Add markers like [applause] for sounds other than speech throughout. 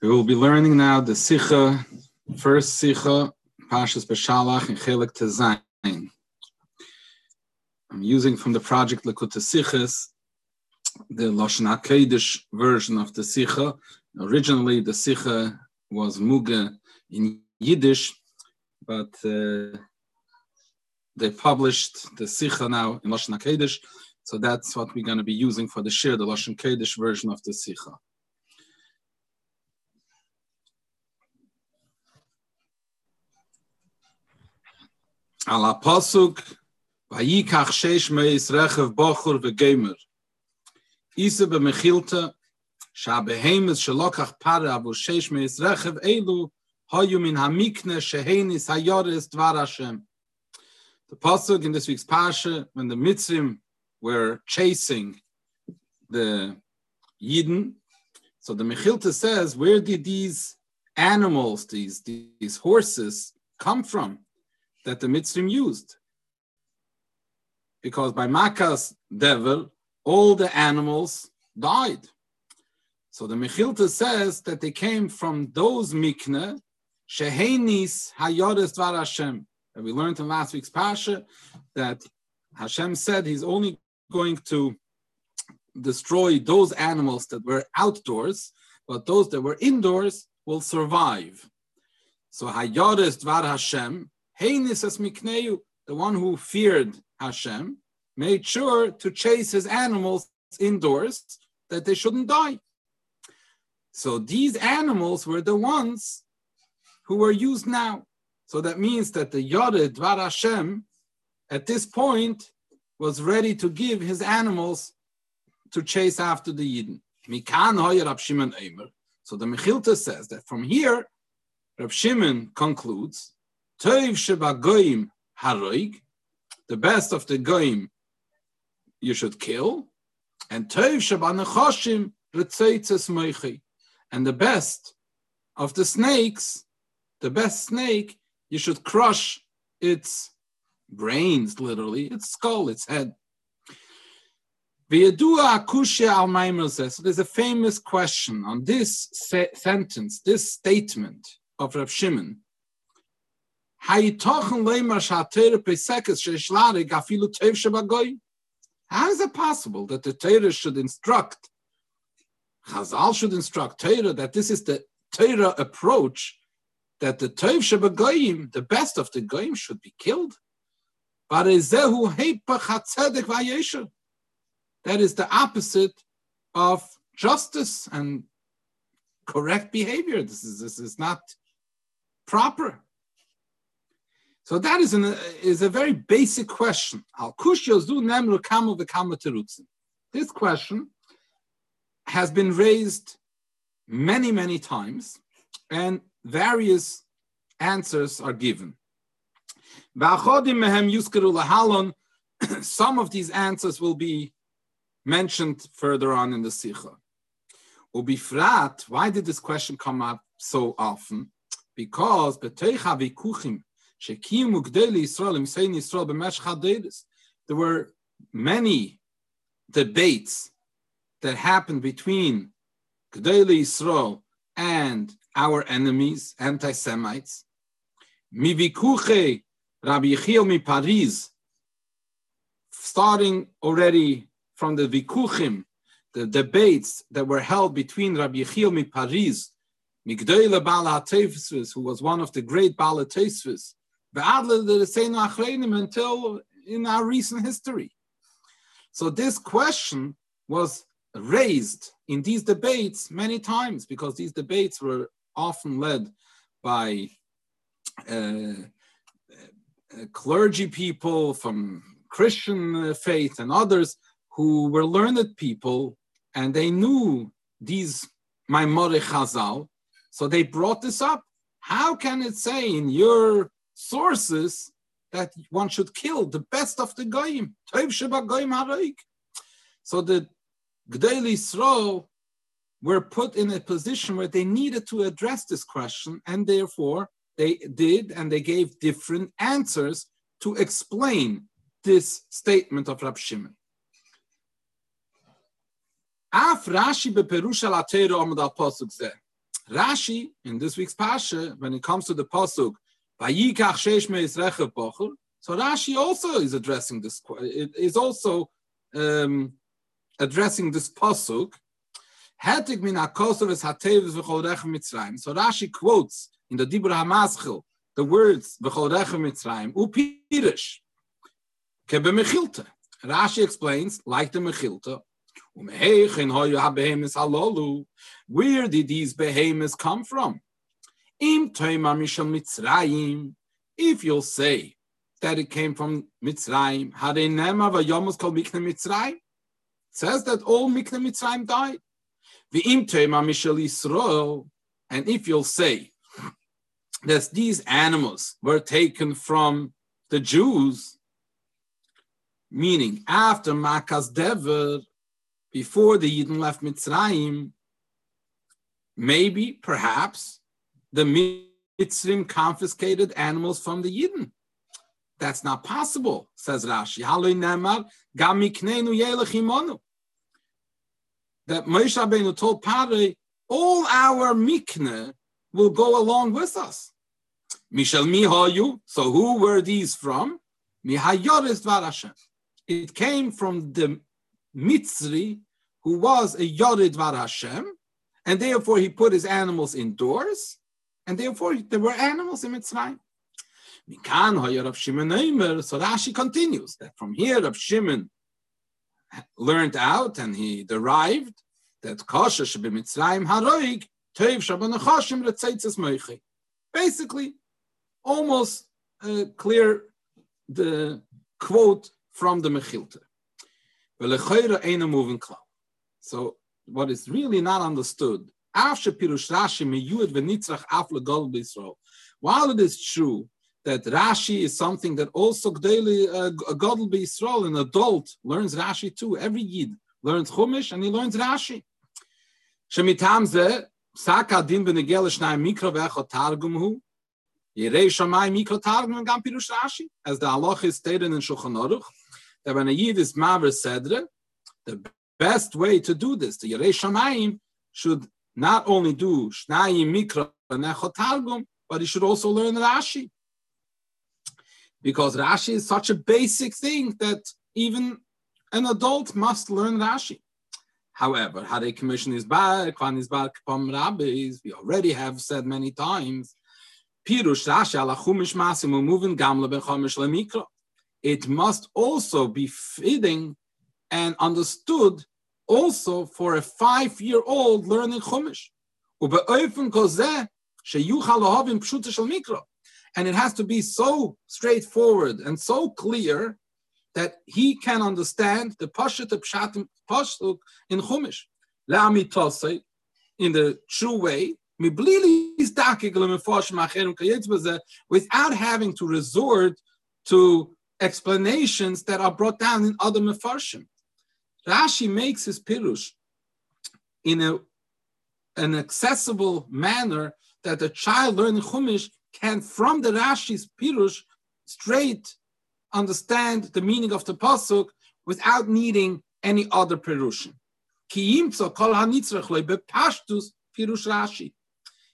We will be learning now the Sikha, first Sikha, Pashas Beshalach, and Chelik Tezayin. I'm using from the project Likkutei Sichos, the Lashon HaKadosh version of the Sikha. Originally, the Sikha was Muga in Yiddish, but uh, they published the Sikha now in Lashon HaKadosh, so that's what we're going to be using for the Shir, the Lashon Kadosh version of the Sikha. Al pasuk vayikach sheish meis rechev bochur vegemer. Isa b'mechilta shabehemes shalokach para avu sheish meis rechev elu hayu min hamikne shehenis hayoris dvar Hashem. The pasuk in this week's parsha, when the Mitzrim were chasing the Yidden, so the Mechilta says, where did these animals, these, these horses, come from? that the Mitzrim used. Because by Makas Dever, all the animals died. So the Mechilta says that they came from those Mikne, Shehenis Hayodes Dvar Hashem. And we learned in last week's Pasha that Hashem said he's only going to destroy those animals that were outdoors, but those that were indoors will survive. So Hayodes Dvar Hashem, Heinis as Mikneu, the one who feared Hashem, made sure to chase his animals indoors that they shouldn't die. So these animals were the ones who were used now. So that means that the Yored Dvar Hashem at this point was ready to give his animals to chase after the Yidden. So the Mechilta says that from here, Rab Shimon concludes Toiv sheba goyim haroig, the best of the goyim you should kill, and toiv sheba nechoshim retzeitzes moichi, and the best of the snakes, the best snake, you should crush its brains, literally, its skull, its head. So there's a famous question on this se- sentence, this statement of Rav Shimon. How is it possible that the Torah should instruct, Chazal should instruct Torah that this is the Torah approach, that the Tov Shabbagoyim, the best of the Goyim, should be killed? That is the opposite of justice and correct behavior. This is, this is not proper. So that is, an, is a very basic question. This question has been raised many, many times, and various answers are given. Some of these answers will be mentioned further on in the Sikha. Why did this question come up so often? Because there were many debates that happened between Gdeli Israel and our enemies, anti-Semites. Mivikuche Rabbi Yechiel mi Paris, starting already from the Vikuchim, the debates that were held between Rabbi Yechiel mi Paris, Migdele Bala who was one of the great Bala until in our recent history. So this question was raised in these debates many times because these debates were often led by uh, Uh, clergy people from Christian faith and others who were learned people and they knew these Maimore Chazal. So they brought this up. How can it say in your sources that one should kill the best of the goyim. So the Gdei Yisrael were put in a position where they needed to address this question, and therefore they did, and they gave different answers to explain this statement of Rab Shimon. Af Rashi beperush al amad al pasuk zeh. Rashi in this week's pasha, when it comes to the pasuk, vayikach bachur, so Rashi also is addressing this. It is also um, addressing this pasuk. Hetig min hakosov es hatevis v'chol rechem mitzrayim. So Rashi quotes in the Dibur HaMaschil the words v'chol rechem mitzrayim upirish kebe Rashi explains like the mechilta. Where did these behemoths come from? If you'll say that it came from Mitzrayim, Mitzrayim, says that all mikne Mitzrayim died. And if you'll say that these animals were taken from the Jews, meaning after Makas Dever, before the Yidden left Mitzrayim, maybe, perhaps, the Mitzrim confiscated animals from the Yidden. That's not possible, says Rashi. That Moshe Rabbeinu told Pare, all our mikne will go along with us. Mishal mihayu. So who were these from? Mihayoris Dvar It came from the Mitzri, who was a Yorid Var Hashem, and therefore he put his animals indoors, and therefore there were animals in Mitzrayim. So Rashi continues that from here Rav Shimon learned out and he derived that kosher should be Mitzrayim haroig Basically, almost uh, clear the quote from the Mechilta. So what is really not understood, while it is true that Rashi is something that also daily uh, Godel Israel, an adult, learns Rashi too. Every Yid learns Chumash and he learns Rashi. Shemitam ze, Saka din benegel shnai mikro ve'echot targum hu, Yirei Shammai mikro targum gam pirush Rashi, as the halach is stated in Shulchan Aruch, that when a Yid is maver sedre, the best way to do this, the Yirei Shamayim should not only do Shnayim Mikra and Targum, but he should also learn Rashi because Rashi is such a basic thing that even an adult must learn Rashi. However, Hare Commission is back, Kwan is back, Pam Rabbis, we already have said many times, Pirush Rashi ala Chumish Masim moving Gamla ben Chumish lemikra. It must also be fitting and understood also for a five-year-old learning Chumish. And it has to be so straightforward and so clear that he can understand the Pashat Pshatim Pasuk in Chumash. In the true way, without having to resort to explanations that are brought down in other Mefarshim. Rashi makes his Pirush in a, an accessible manner that a child learning Chumash can, from the Rashi's Pirush, straight understand the meaning of the Pasuk without needing any other Pirushim.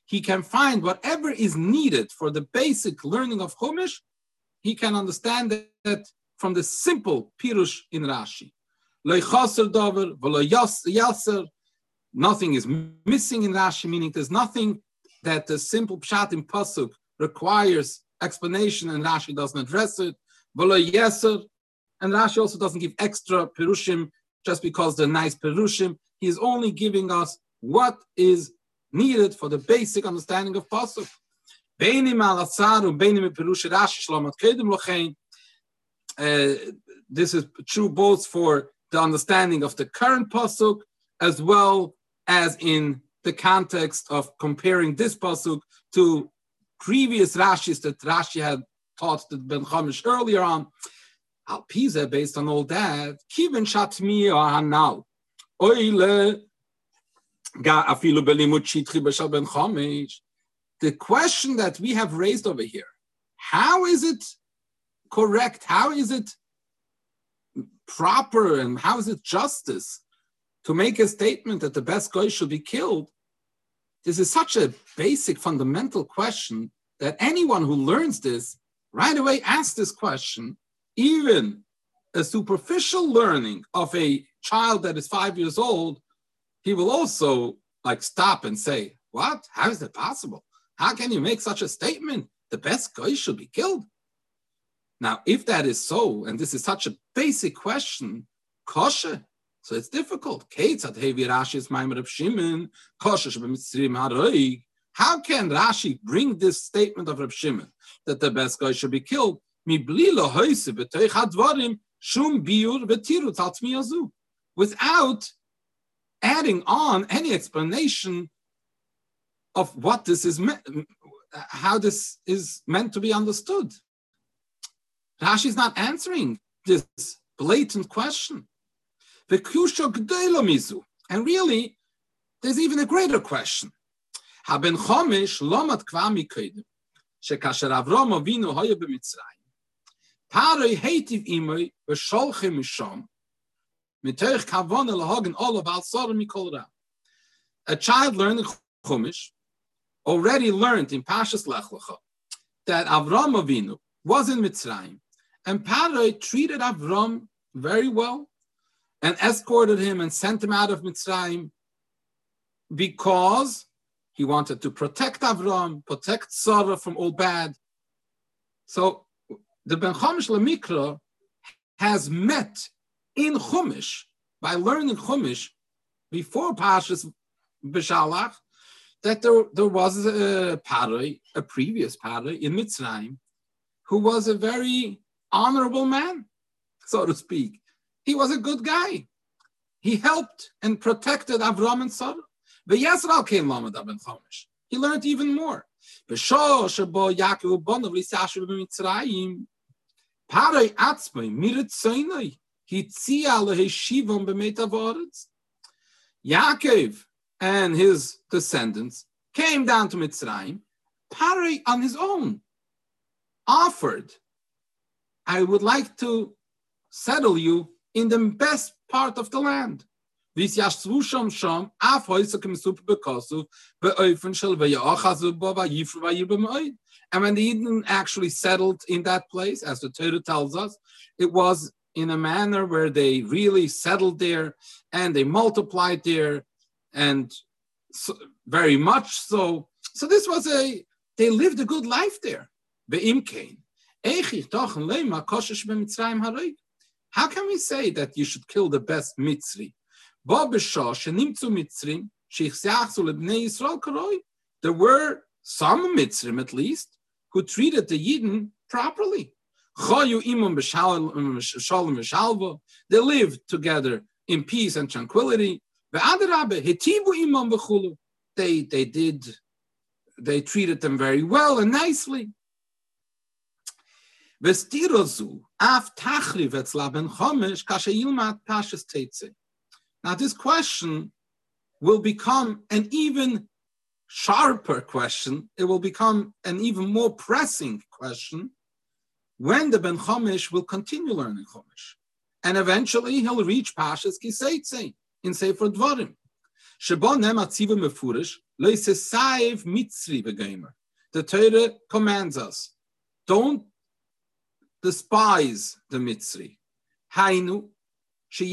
He can find whatever is needed for the basic learning of Chumash, he can understand that from the simple Pirush in Rashi. Nothing is missing in Rashi, meaning there's nothing that the simple pshat in pasuk requires explanation and Rashi doesn't address it. And Rashi also doesn't give extra perushim just because they're nice perushim. He is only giving us what is needed for the basic understanding of pasuk. Uh, this is true both for the understanding of the current pasuk as well as in the context of comparing this pasuk to previous Rashis that Rashi had taught the Ben Chamish earlier on. Al Pisa, based on all that, Kivin Shatmi or Hanal, Oile Ga Afilu Belimut Bashal Ben Chamish. The question that we have raised over here, how is it correct? How is it proper and how is it justice to make a statement that the best guy should be killed, this is such a basic fundamental question that anyone who learns this right away ask this question, even a superficial learning of a child that is five years old, he will also like stop and say, What? How is that possible? How can you make such a statement? The best guy should be killed. Now, if that is so, and this is such a basic question, kosher, so it's difficult. How can Rashi bring this statement of Reb Shimon that the best guy should be killed? Without adding on any explanation of what this is meant, how this is meant to be understood. Rashi is not answering this blatant question. And really, there's even a greater question. Kodim, shekasher Avram Avinu hoye b'Mitzrayim. Paroi heitiv imoi v'sholche mishom, mitoich kavon el all of al mikol ra. A child learning Chumash already learned in Pashas Lech that Avram Avinu was in Mitzrayim, and Paroi treated Avram very well and escorted him and sent him out of Mitzrayim because he wanted to protect Avram, protect Sarah from all bad. So the Ben Chumash Lamikra has met in Chumash by learning Chumash before Pashas Beshalach that there, there was a Paroi, a previous Paroi in Mitzrayim, who was a very honorable man, so to speak. He was a good guy. He helped and protected Avram and Sarah. The Yisrael came Lamed Ben Chomish. He learned even more. B'shor shebo Yaakov bonav lisashu b'mitzrayim. Parei atzmei mirit zoinoi. Hitzia leheshivom b'meit avoretz. Yaakov and his descendants came down to Mitzrayim. Parei on his own offered, I would like to settle you in the best part of the land. And when the Yidden actually settled in that place, as the Torah tells us, it was in a manner where they really settled there and they multiplied there and so, very much so. So this was a, they lived a good life there. How can we say that you should kill the best Mitzri? There were some Mitzrim at least who treated the Yidden properly. Um, they lived together in peace and tranquility. They, they did, they treated them very well and nicely. Vestirozu, af tachriv etzlaben chomish, kasha yilmat pashas teitze. Now this question will become an even sharper question. It will become an even more pressing question when the Ben Chomish will continue learning Chomish. And eventually he'll reach Pashas Kiseitze in Sefer Dvarim. The Torah commands us, don't despise the Mitzri. Hainu, So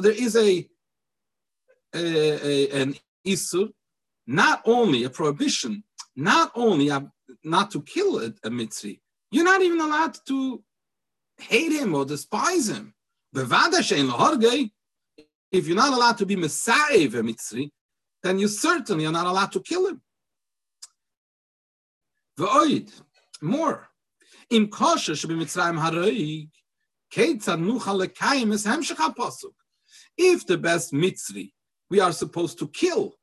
there is a, a, a, an isur, not only a prohibition, not only a, not to kill a, a Mitzri, you're not even allowed to hate him or despise him. If you're not allowed to be Messiah a Mitzri, then you certainly are not allowed to kill him. V'oid, more. Im kosher should be Mitzrayim haroig, pasuk. If the best Mitzri we are supposed to kill,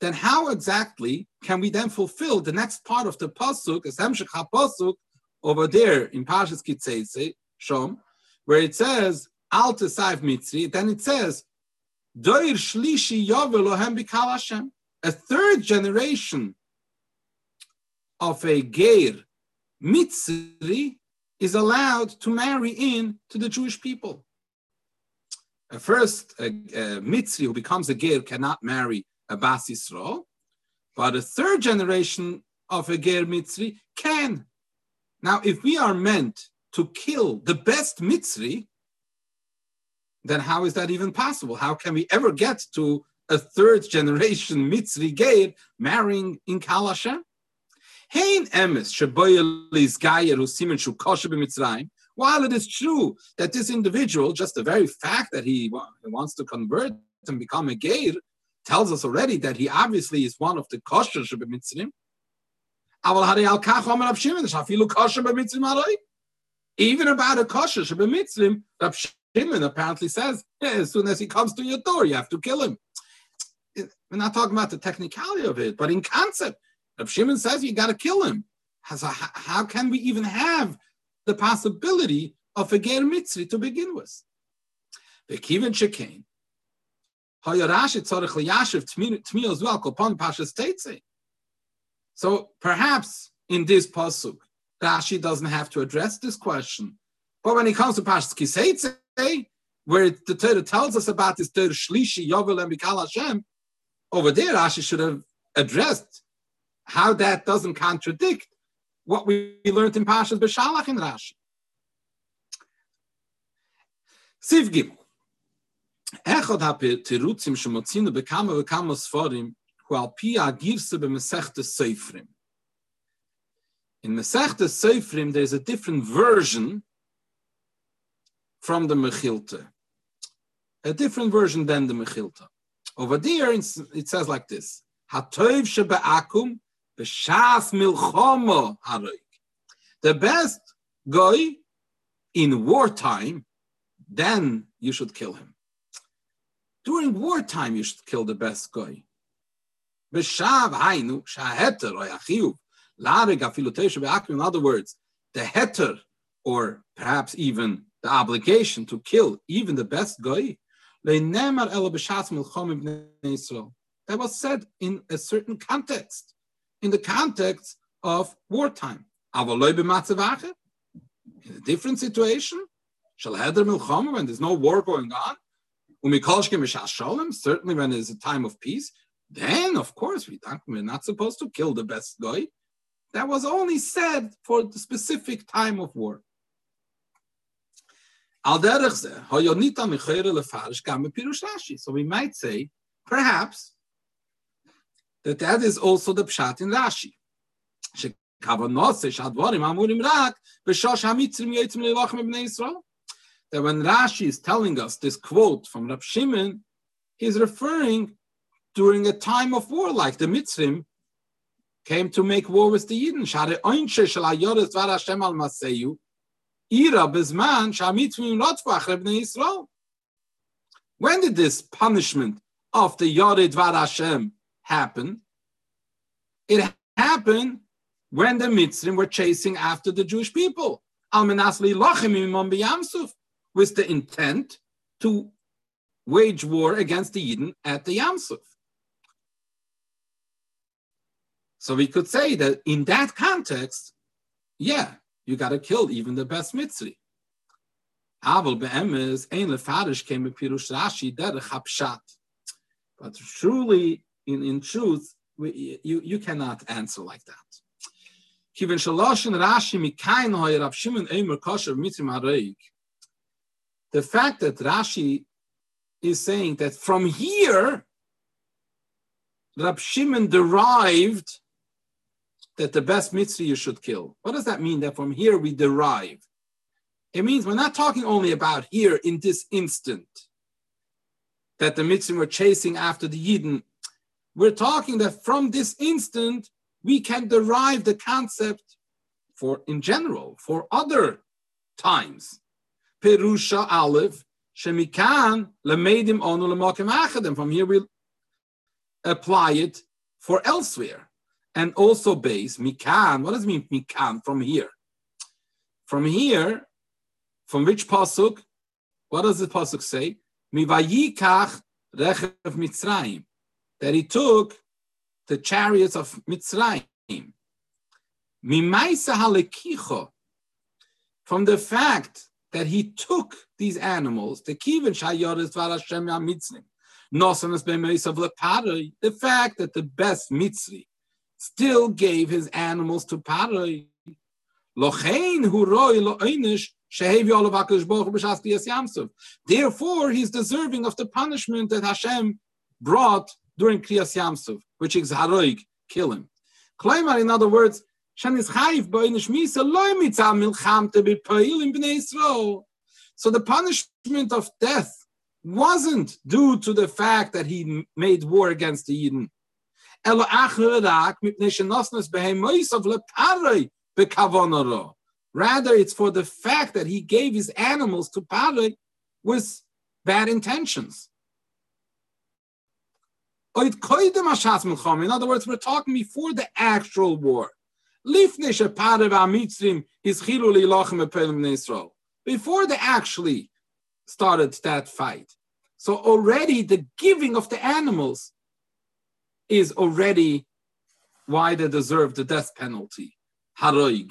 then how exactly can we then fulfill the next part of the pasuk, as hemshech pasuk, over there in Parshas Kitzeise, Shom, where it says, Al Tesaif Mitzri, then it says, Doir Shlishi Yovel Lohem Bikal Hashem. A third generation of a Geir Mitzri is allowed to marry in to the Jewish people. a first a, a Mitzri who becomes a Ger cannot marry a Bas Yisrael, but a third generation of a Ger Mitzri can. Now, if we are meant to kill the best Mitzri, then how is that even possible? How can we ever get to a third generation Mitzri Ger marrying in Kalashem? B'mitzrayim. While it is true that this individual, just the very fact that he wants to convert and become a geir, tells us already that he obviously is one of the kosher b'mitzrim. Even about a kosher b'mitzrim, Rab Shimon apparently says, yeah, as soon as he comes to your door, you have to kill him. We're not talking about the technicality of it, but in concept, Rab Shimon says you got to kill him. How can we even have the possibility of a ger mitzri to begin with? The kivin shekain. So perhaps in this pasuk, Rashi doesn't have to address this question. But when it comes to Pashas Kiseitze, where the Torah tells us about this Torah Shlishi, Yovel, and Mikal Hashem, over there Rashi should have addressed how that doesn't contradict what we learned in Pashas Beshalach in Rashi. Siv Gimel. Echad hape tirutzim shemotzinu bekama bekama sforim hu al pi agirse b'mesechta seifrim. In Mesechta Seifrim, there's a different version from the Mechilta. A different version than the Mechilta. Over there, it says like this. Hatoiv shebe'akum B'shas milchomo haroik. The best guy in wartime, then you should kill him. During wartime, you should kill the best guy. In other words, the heter, or perhaps even the obligation to kill even the best guy, that was said in a certain context in the context of wartime. In a different situation, when there's no war going on, certainly when there's a time of peace, then of course we we're not supposed to kill the best guy. That was only said for the specific time of war. So we might say, perhaps, that that is also the pshat in Rashi. That when Rashi is telling us this quote from Rab Shimon, he's referring during a time of war, like the Mitzrim came to make war with the Yidden. When did this punishment of the Yored Var Hashem happen? It happened when the Mitzrim were chasing after the Jewish people. With the intent to wage war against the Yidden at the Yamsuf. So we could say that in that context, yeah, you got to kill even the best Mitzri. But truly, in, in truth, we, you, you cannot answer like that. The fact that Rashi is saying that from here, Rab Shimon derived that the best mitzvah you should kill. What does that mean? That from here we derive. It means we're not talking only about here in this instant that the mitzvah were chasing after the Yidden we're talking that from this instant, we can derive the concept for in general, for other times. Perusha Aleph, Shemikan, Lemedim Onu Lemakim Achadim. From here, we'll apply it for elsewhere. And also base, Mikan. What does it mean, Mikan, from here? From here, from which Pasuk? What does the Pasuk say? Mivayikach Rechev Mitzrayim that he took the chariots of Mitzrayim. From the fact that he took these animals, the Kivin Shayoris Varashem Mitzrim, the fact that the best Mitzri still gave his animals to Paroi. Lochein huroi loinish Therefore, he's deserving of the punishment that Hashem brought during Kriyas Yamsuf, which is Haroig, kill him. Klaimar, in other words, so the punishment of death wasn't due to the fact that he made war against the Yidden. Rather, it's for the fact that he gave his animals to Pare with bad intentions. In other words, we're talking before the actual war. Before they actually started that fight. So already the giving of the animals is already why they deserve the death penalty. Haroig.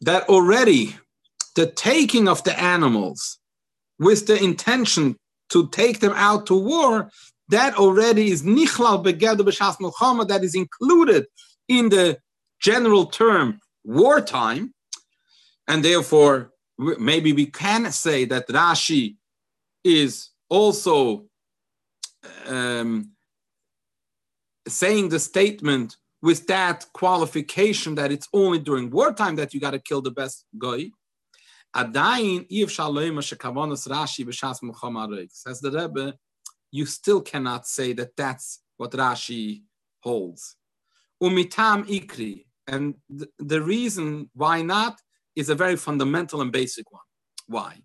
That already the taking of the animals with the intention to take them out to war, that already is nichlal begeder b'shas milchama, that is included in the general term wartime, and therefore maybe we can say that Rashi is also um, saying the statement with that qualification that it's only during wartime that you got to kill the best guy. Adain Says the Rebbe, you still cannot say that that's what Rashi holds. Umitam ikri, and the reason why not is a very fundamental and basic one. Why?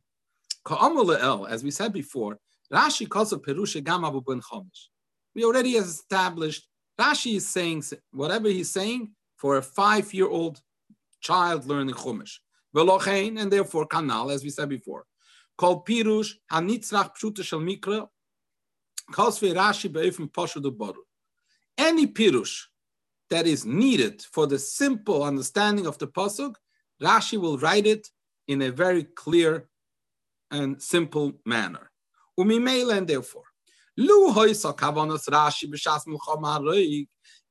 As we said before, Rashi calls it Perusha Gamavu Ben Chomish. We already established Rashi is saying whatever he's saying for a five-year-old child learning Chumash. Velochein, and therefore kanal, as we said before. Called Pirush, Hanitzrach Pshuta Shel Mikra, Kosve Rashi Be'efim Poshudu Boru. Any Pirush that is needed for the simple understanding of the Pasuk, Rashi will write it in a very clear and simple manner. Umimela, and therefore,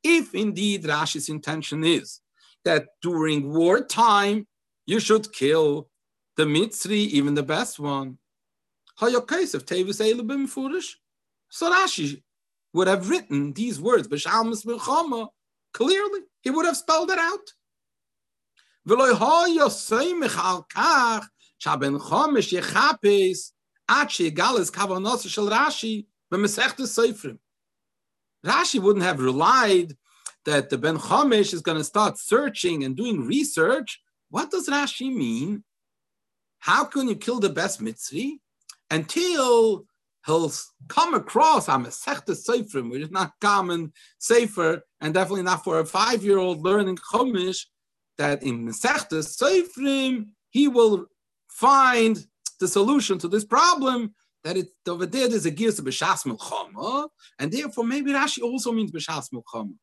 if indeed Rashi's intention is that during wartime you should kill the Mitzri, even the best one, so Rashi would have written these words, clearly. He would have spelled it out. Rashi wouldn't have relied that the Ben Chomesh is going to start searching and doing research. What does Rashi mean? How can you kill the best Mitzri? Until he'll come across a Masechta Seifrim, which is not common Sefer, and definitely not for a five-year-old learning Chumash, that in Masechta Seifrim, he will find the solution to this problem that it over there there's a gears of b'shas milchama, and therefore maybe Rashi also means b'shas milchama.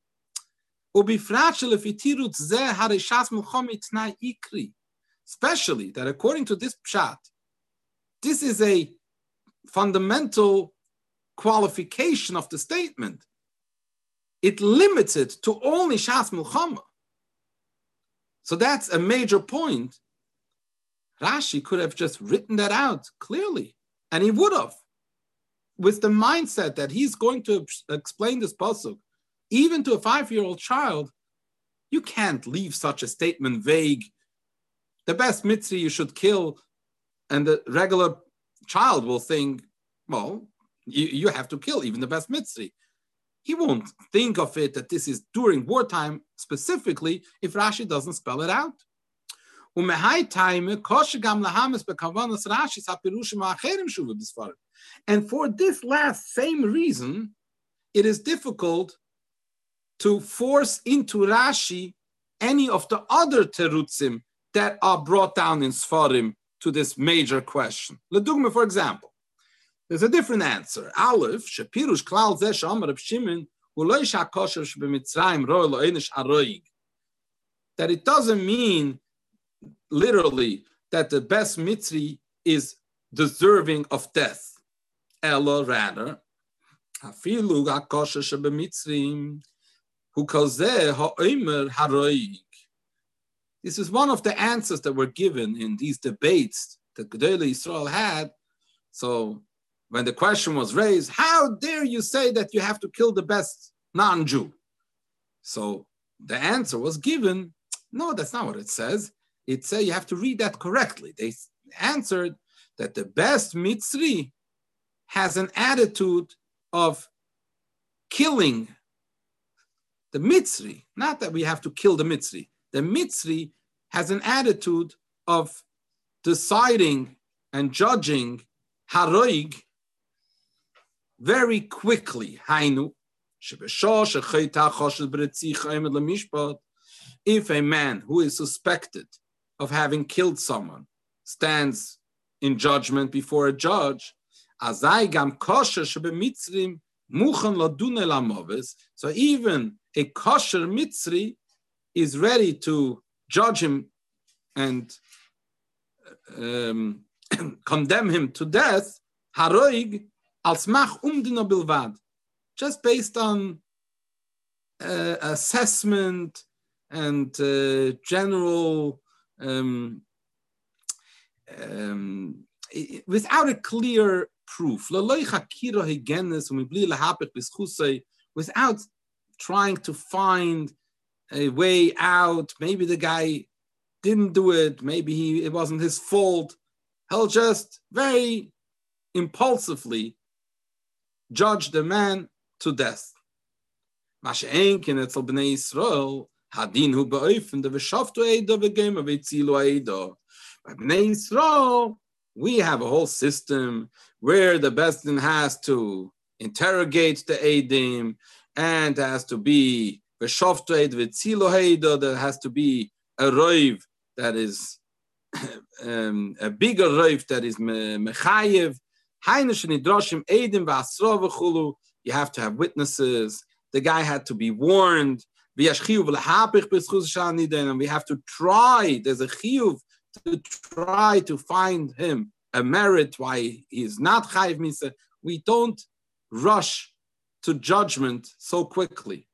Especially that according to this pshat, this is a fundamental qualification of the statement. It limits it to only shas milchama. So that's a major point. Rashi could have just written that out clearly and he would have. with the mindset that he's going to explain this pasuk, even to a five-year-old child, you can't leave such a statement vague. The best mitzvah you should kill, and the regular child will think, well, you, you have to kill even the best mitzvah. He won't think of it that this is during wartime specifically if Rashi doesn't spell it out. And for this last same reason, it is difficult to force into Rashi any of the other terutzim that are brought down in Sfarim to this major question. Ledugma, for example, there's a different answer. Aleph, Shapirush Klal Zesh Amar Shimon, that it doesn't mean literally that the best mitzri is deserving of death. Ella rather, afilu hakosha shebemitzrim, who kozeh ha'omer haroig. This is one of the answers that were given in these debates that Gedele Israel had. So when the question was raised, how dare you say that you have to kill the best non-Jew? So the answer was given, no, that's not what it says it says you have to read that correctly. They answered that the best Mitzri has an attitude of killing the Mitzri, not that we have to kill the Mitzri. The Mitzri has an attitude of deciding and judging haroig very quickly. Hainu, if a man who is suspected of having killed someone stands in judgment before a judge, so even a kosher mitzri is ready to judge him and um, [clears throat] condemn him to death, haroig just based on uh, assessment and uh, general um, um, without a clear proof, without trying to find a way out, maybe the guy didn't do it, maybe he, it wasn't his fault. He'll just very impulsively judge the man to death. Hadin hu beoifen, der beschaftu eido begema veizilu eido. By Bnei Yisrael, we have a whole system where the Besdin has to interrogate the Eidim and has to be beschaftu eido veizilu eido, there has to be a roiv that is [laughs] um, a bigger roiv that is mechayev. You have to have witnesses. The guy had to be warned we have to try, there's a chiyuv to try to find him a merit why he is not chayiv misa. We don't rush to judgment so quickly.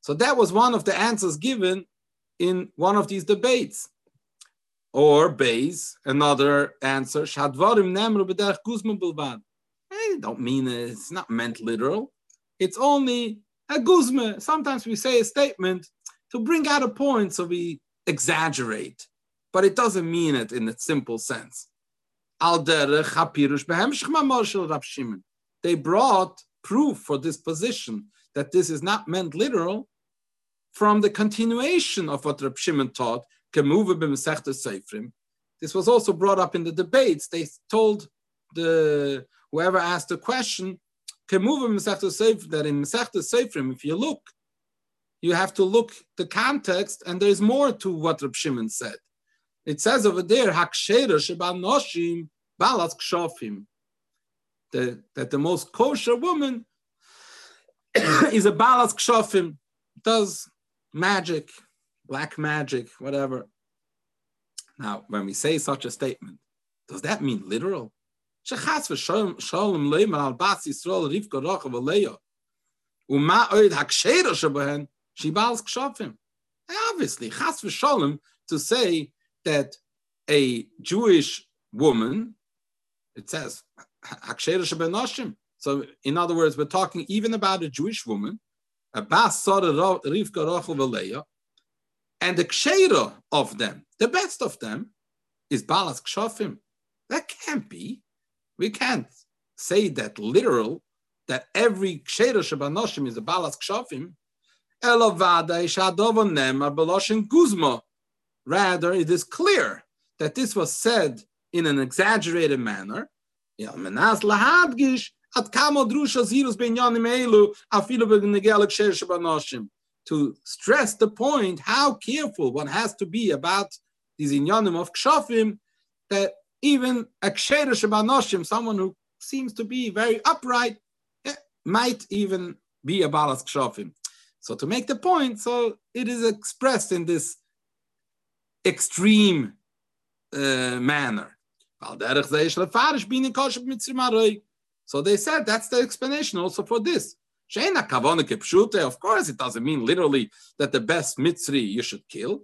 So that was one of the answers given in one of these debates. Or base, another answer, Shadvarim nemru b'derech guzman bilvad. Eh, don't mean it, it's not meant literal. It's only a. Sometimes we say a statement to bring out a point so we exaggerate, but it doesn't mean it in a simple sense. They brought proof for this position that this is not meant literal from the continuation of what Rab Shimon taught. This was also brought up in the debates. They told the whoever asked the question Masechta Sefer, that in Masechta Seferim, if you look, you have to look the context, and there's more to what Reb Shimon said. It says over there, Hakshera Sheba Noshim Balas Kshofim, that the most kosher woman [coughs] is a Balas Kshofim, does magic, black magic, whatever. Now, when we say such a statement, does that mean literal? שחס ושלום לימר על בת ישראל רבקה רוחב וליה, ומה עוד הקשרה שבהן, שהיא בעלס כשופים. Obviously, chas v'sholem, to say that a Jewish woman, it says, hakshera shebenoshim, So, in other words, we're talking even about a Jewish woman, a Bas Rivka Rachel Valeya, and the Ksheira of them, the best of them, is Balas Kshofim. That can't be. We can't say that literal, that every Ksheira Shabanoshim is a Balas Kshofim. Rather, it is clear that this was said in an exaggerated manner. To stress the point how careful one has to be about these inyanim of kshafim, that even a ksheder shabanoshim, someone who seems to be very upright, eh, might even be a balas kshafim. So to make the point, so it is expressed in this extreme uh, manner. So they said that's the explanation also for this. Of course, it doesn't mean literally that the best Mitzri you should kill.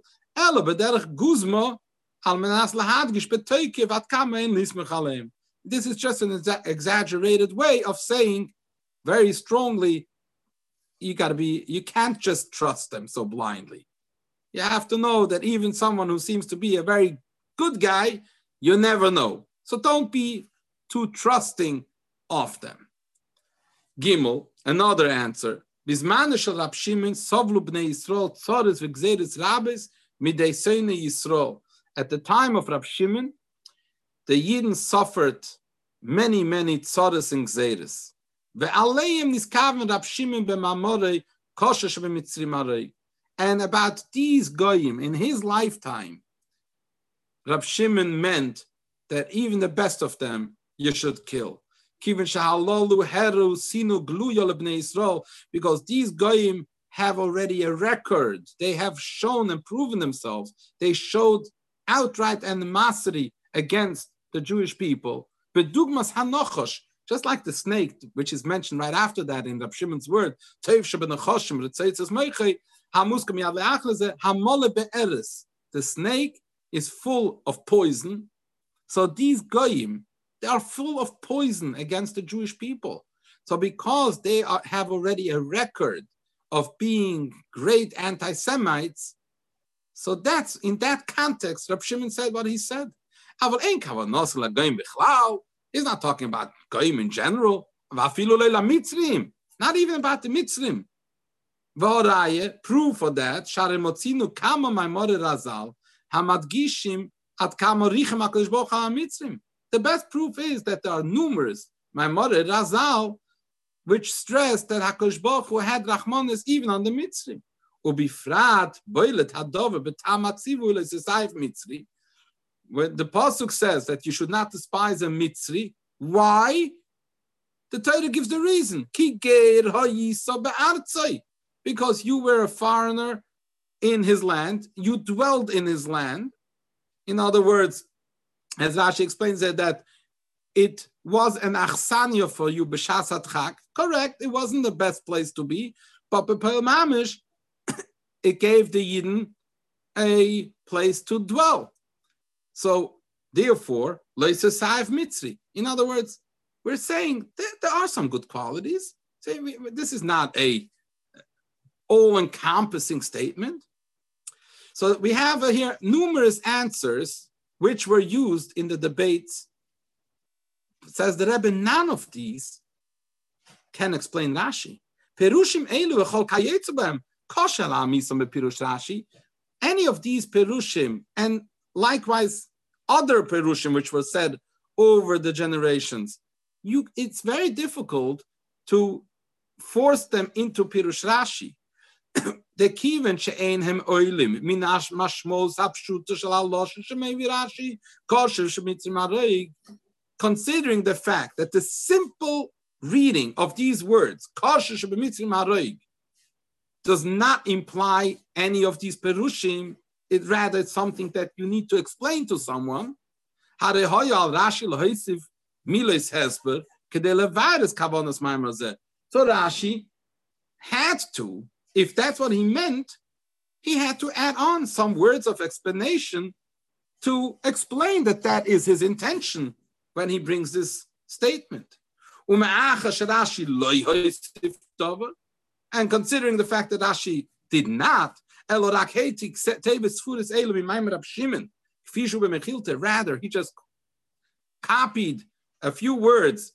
This is just an exa exaggerated way of saying very strongly, you got to be, you can't just trust them so blindly. You have to know that even someone who seems to be a very good guy, you never know. So don't be too trusting of them. Gimel, another answer. Yisrael Yisrael. At the time of Rab Shimon, the Yidden suffered many, many tzoris and gzeres. Ve'aleim niskaven Rab Shimon b'mamorei koshesh b'mitzrim and about these goyim in his lifetime, Rab Shimon meant that even the best of them you should kill. Because these goyim have already a record. They have shown and proven themselves. They showed outright animosity against the Jewish people. But dugmas hanochosh, just like the snake, which is mentioned right after that in Rab Shimon's word, the snake is full of poison. So these goyim, they are full of poison against the Jewish people. So because they are, have already a record of being great anti-Semites, so that's in that context, Rab Shimon said what he said. He's not talking about goyim in general. Not even about the Mitzrim. Proof for that, share motzinu kama maimore razal, hamadgishim at kama richem HaMitzrim. The best proof is that there are numerous maimore razal, which stress that HaKadosh Baruch Hu had Rachmanis even on the Mitzrim. Ubifrat boilet betamatzivu Mitzri. When the Pasuk says that you should not despise a Mitzri, why? The Torah gives the reason. Because you were a foreigner in his land, you dwelled in his land. In other words, as Rashi explains it, that it was an achsanya for you. Correct, it wasn't the best place to be, but b'pel mamish, it gave the Yidden a place to dwell. So therefore, leisa saif mitzri. In other words, we're saying there, are some good qualities. This is not a all encompassing statement. So we have here numerous answers which were used in the debates. says the Rebbe, none of these can explain Rashi. Perushim elu bepirush Rashi. Any of these perushim and likewise other perushim which were said over the generations, you, it's very difficult to force them into pirush Rashi [coughs] the kiven she'ein hem oilim minash mashmos apshuta shel Allah shemei virashi kosher shemitzim considering the fact that the simple reading of these words kosher shemitzim does not imply any of these perushim. It rather it's something that you need to explain to someone. So rashi had to if that's what he meant, he had to add on some words of explanation to explain that that is his intention when he brings this statement. And considering the fact that Rashi did not, rather, he just copied a few words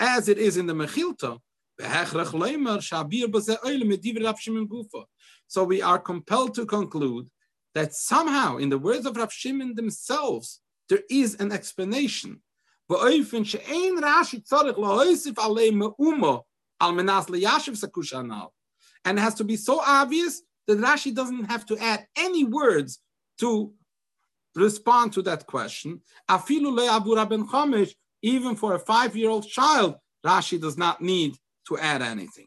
as it is in the Mechilta. So we are compelled to conclude that somehow in the words of Rav Shimon themselves, there is an explanation. And it has to be so obvious that Rashi doesn't have to add any words to respond to that question. Even for a five-year-old child, Rashi does not need to add anything.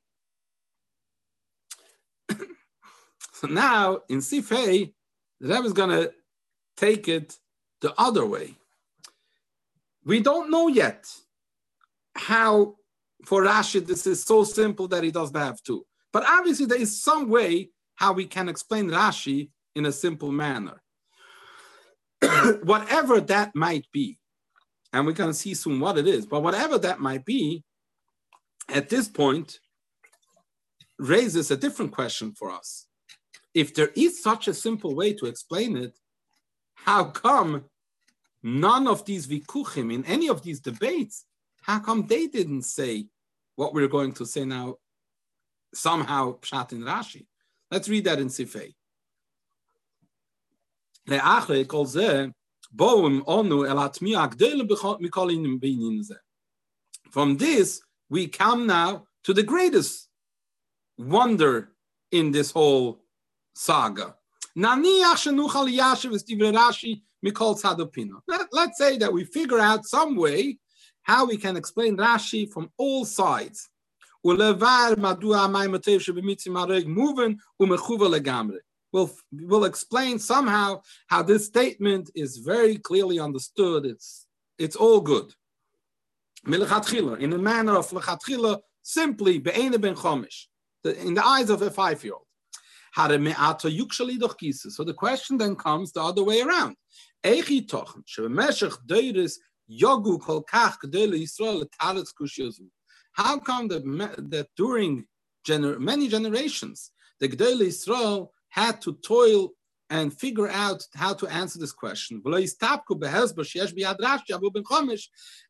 [coughs] so now in Sifei, Rebbe is going to take it the other way. We don't know yet how for Rashi this is so simple that he doesn't have to. But obviously there is some way how we can explain Rashi in a simple manner. [clears throat] whatever that might be, and we're going to see soon what it is, but whatever that might be, at this point, raises a different question for us if there is such a simple way to explain it, how come none of these vikuchim in any of these debates, how come they didn't say what we're going to say now, somehow pshat in Rashi? Let's read that in Sifei. From this, we come now to the greatest wonder in this whole saga. Let's say that we figure out some way how we can explain Rashi from all sides. We'll, we'll explain somehow how this statement is very clearly understood. It's, it's all good. In the manner of simply in the eyes of a five-year-old. So the question then comes the other way around. How come that, that during gener- many generations, the Gdele Israel had to toil and figure out how to answer this question?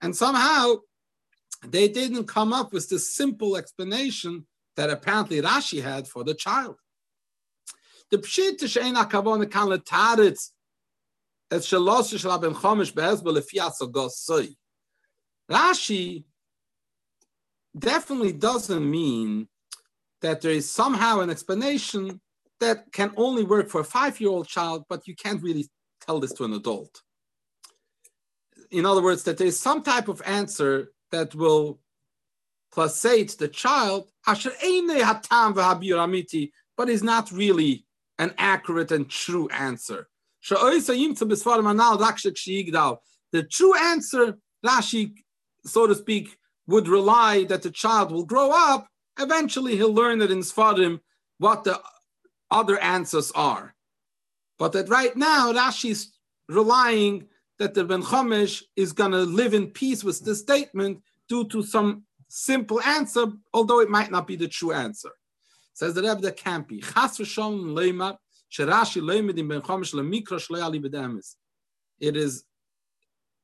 And somehow they didn't come up with this simple explanation that apparently Rashi had for the child. The pshit she'en hakavona kan. Rashi definitely doesn't mean that there is somehow an explanation that can only work for a five-year-old child, but you can't really tell this to an adult. In other words, that there is some type of answer that will placate the child, but is not really an accurate and true answer. The true answer, Rashi, so to speak, would rely that the child will grow up. Eventually, he'll learn that in Sfarim what the other answers are. But that right now, Rashi's relying that the Ben Chomesh is going to live in peace with this statement due to some simple answer, although it might not be the true answer. Says the Rebbe, that can't be. It is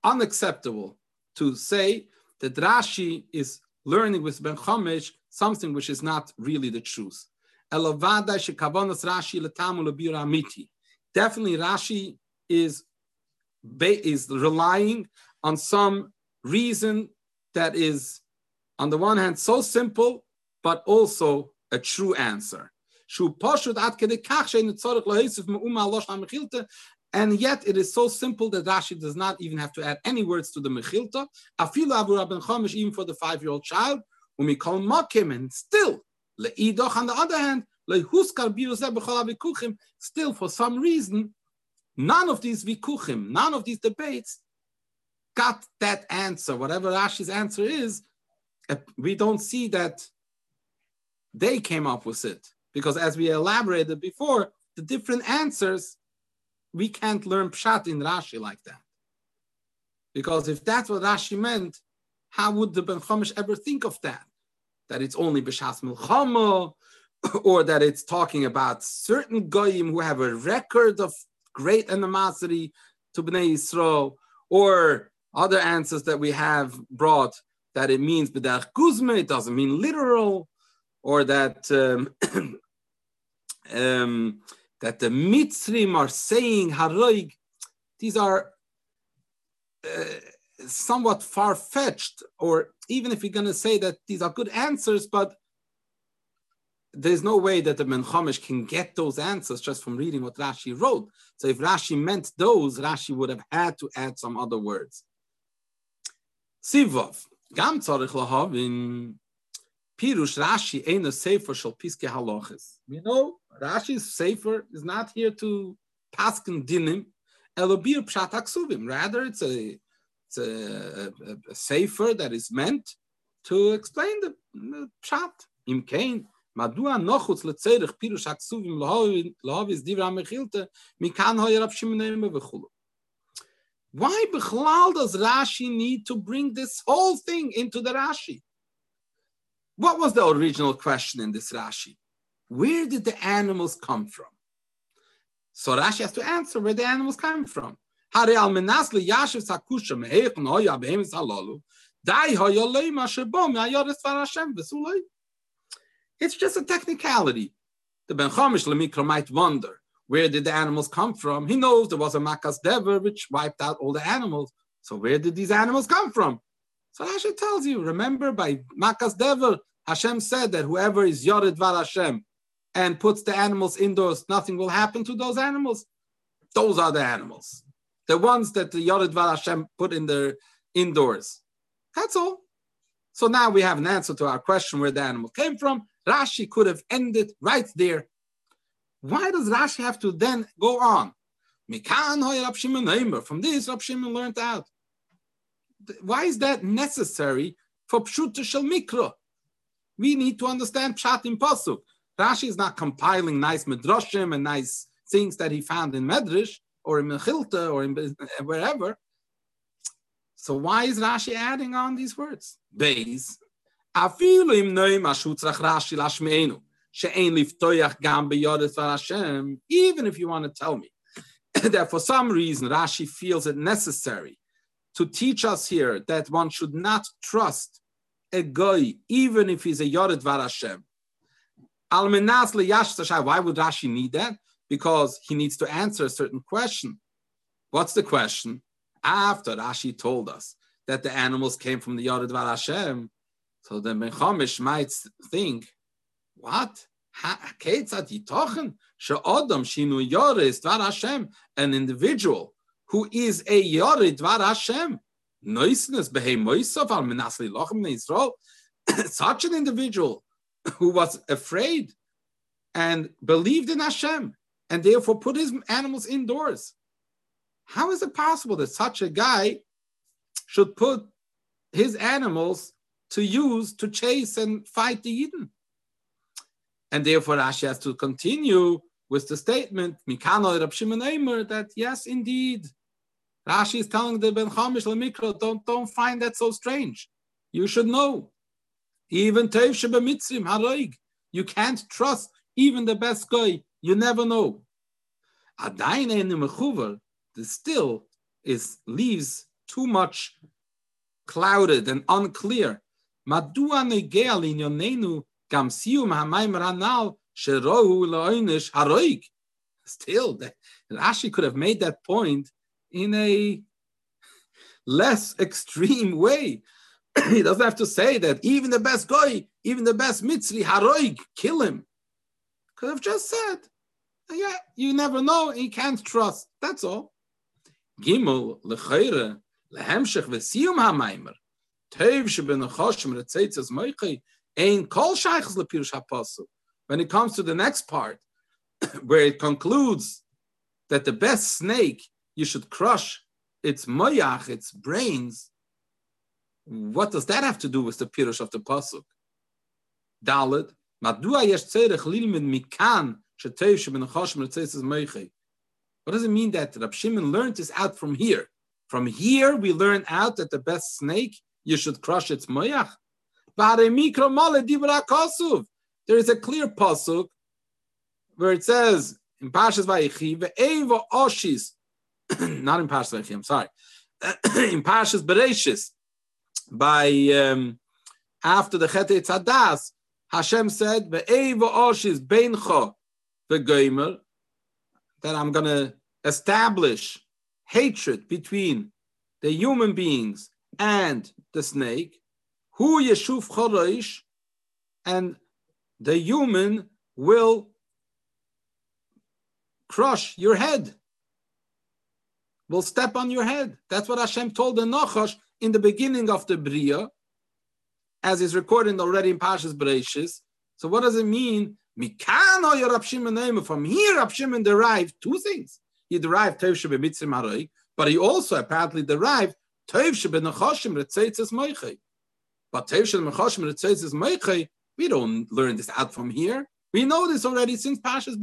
unacceptable to say that Rashi is learning with Ben Chomesh something which is not really the truth. Definitely, Rashi is is relying on some reason that is, on the one hand, so simple, but also a true answer. Yet it is so simple that Rashi does not even have to add any words to the Mechilta. Afila Abu Rabban Chomish, even for the five-year-old child, when we call Makim, and still, Le'idoch on the other hand, still for some reason, none of these vikuchim, none of these debates got that answer. Whatever Rashi's answer is, uh, we don't see that they came up with it. Because as we elaborated before, the different answers, we can't learn pshat in Rashi like that. Because if that's what Rashi meant, How would the Ben Chomish ever think of that? That it's only B'Shas Milchama, [laughs] or that it's talking about certain goyim who have a record of great animosity to Bnei Yisrael, or other answers that we have brought that it means b'derech guzme, it doesn't mean literal, or that um, [clears throat] um, that the Mitzrim are saying haroig. These are uh, somewhat far fetched, or even if you're going to say that these are good answers, but there's no way that the Ben Chomish can get those answers just from reading what Rashi wrote. So if Rashi meant those, Rashi would have had to add some other words. Sivov, gam tzarich lahavin pirush Rashi a sefer shel piske halochis. We know Rashi's sefer is not here to paskin dinim, elobir pshat aksuvim. Rather, it's a it's a, a, a sefer that is meant to explain the, the pshat. Im kain מדוע נוחוץ לצריך פירוש הכסובים להוביס דברי המחילתא מכאן היה רב שמעון וכו'. Why Bechlal does Rashi need to bring this whole thing into the Rashi? What was the original question in this Rashi? Where did the animals come from? So Rashi has to answer where the animals came from. It's just a technicality. The Ben Chomish Lemikra might wonder, where did the animals come from? He knows there was a Makas Dever which wiped out all the animals. So where did these animals come from? So Hashem tells you, remember by Makas Dever, Hashem said that whoever is Yored Var Hashem and puts the animals indoors, nothing will happen to those animals. Those are the animals. The ones that the Yored Hashem put in their indoors. That's all. So now we have an answer to our question where the animal came from. Rashi could have ended right there. Why does Rashi have to then go on? From this, Rab Shimon learned out. Why is that necessary for Pshuta Shel Mikra? We need to understand Pshat in Pasuk. Rashi is not compiling nice midrashim and nice things that he found in Medrash or in Mechilta or in wherever. So why is Rashi adding on these words? Beis, even if you want to tell me [coughs] that for some reason Rashi feels it necessary to teach us here that one should not trust a guy, even if he's a Yored Var Hashem. Why would Rashi need that? Because he needs to answer a certain question. What's the question? After Rashi told us that the animals came from the Yored Var Hashem, so the Mechomish might think, what? An individual who is a Yorid Var Hashem. [coughs] Such an individual [coughs] who was afraid and believed in Hashem and therefore put his animals indoors. How is it possible that such a guy should put his animals to use to chase and fight the Yidden. And therefore, Rashi has to continue with the statement, Mikano Shimon that yes, indeed, Rashi is telling the Ben Chamish Lemikro, don't, don't find that so strange. You should know. Even Tev Sheba Mitzrim, Haroig. You can't trust even the best guy. You never know. Adaina in the Mechuver, still is leaves too much clouded and unclear. Madua negea linyonenu gam sium hamayim ranal sherohu leoinish haroig. Still, Rashi could have made that point in a less [laughs] extreme way. [coughs] he doesn't have to say that even the best guy, even the best mitzri, haroig, kill him. Could have just said, yeah, you never know, you can't trust. That's all. Gimel, lechayre, lehemshech v'siyum ha-maimer. When it comes to the next part, [coughs] where it concludes that the best snake you should crush its moyach, its brains, what does that have to do with the pirush of the pasuk? Dalet, madua yesh tzerech lilmid mikan retzetzes moiche. What does it mean that Rab Shimon learned this out from here? From here, we learn out that the best snake you should crush its moyach. There is a clear pasuk where it says in Pashas Vayichi, ve'eva oshis, [coughs] not in Pashas Vayichi, I'm sorry, [coughs] in Pashas Bereshis, by um, after the Chet Tzadas, Hashem said, ve'eva oshis beincha ve'goimer, that I'm going to establish hatred between the human beings and the snake, who yeshuf chorosh, and the human will crush your head, will step on your head. That's what Hashem told the Nachash in the beginning of the Bria, as is recorded already in Pashas Bereshis. So what does it mean? From here, Rab Shimon derived two things. He derived Tev Shebe Haroik, but he also apparently derived Tev Shebe Nechashim Retzeitzes Moichei. But Tev Shebe Nechashim Retzeitzes Moichei, we don't learn this out from here. We know this already since Pashas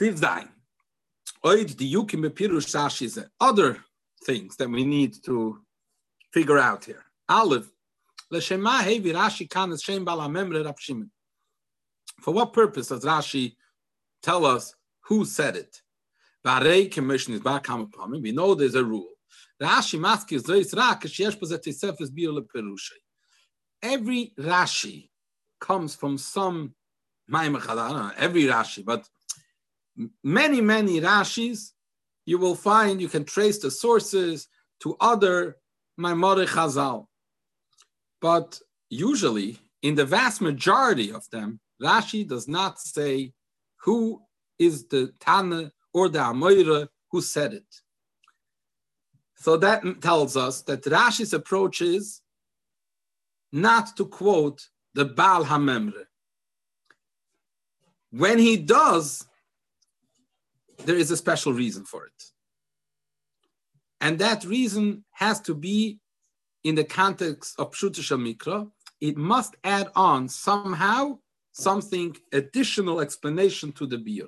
Oid other things that we need to figure out here. Aleph. Hevi Rashi. For what purpose does Rashi tell us who said it? Varei commission is back upon We know there's a rule. Rashi. Every Rashi comes from some every Rashi, but many, many Rashis, you will find you can trace the sources to other Maimore Chazal. But usually, in the vast majority of them, Rashi does not say who is the Tana or the Amoira who said it. So that tells us that Rashi's approach is not to quote the Baal HaMemre. When he does, there is a special reason for it. And that reason has to be in the context of Pshuta Mikra. It must add on somehow something additional explanation to the beer.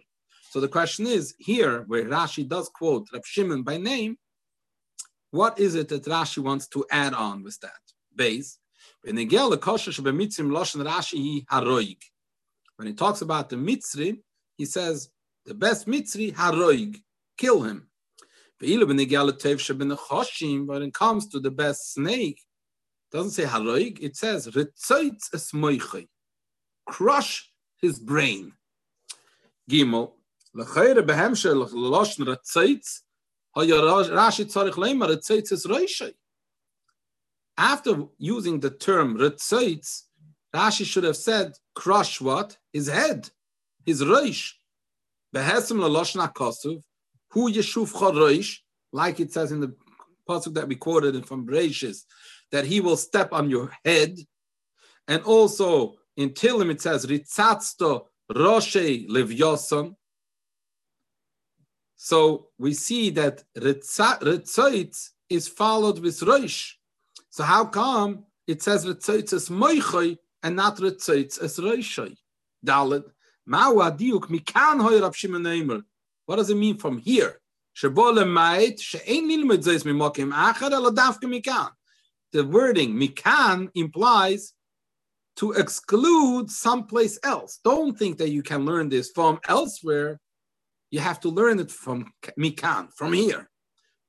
So the question is here, where Rashi does quote Rab Shimon by name, what is it that Rashi wants to add on with that? Base. When he talks about the Mitzri, he says the best Mitzri, Haroig, kill him. When it comes to the best snake, doesn't say Haroig, it says Ritzoitz esmoichai, crush his brain. Gimel, L'chayre behemshe l'loshn Ritzoitz, Rashi tzarich leima Ritzoitz es roishai. After using the term Ritzoitz, Rashi should have said, crush what? His head, his roish. Behesim laloshna kosuv, hu yeshuv choroish, like it says in the pasuk that we quoted from Bereshis, that he will step on your head. And also in Tilim it says, ritzatzto roshe levyoson. So we see that ritzoitz is followed with roish. So how come it says ritzoitz is moichoy and not ritzoitz as roishoy? Dalit. What does it mean from here? The wording mikan implies to exclude someplace else. Don't think that you can learn this from elsewhere. You have to learn it from mikan, from here.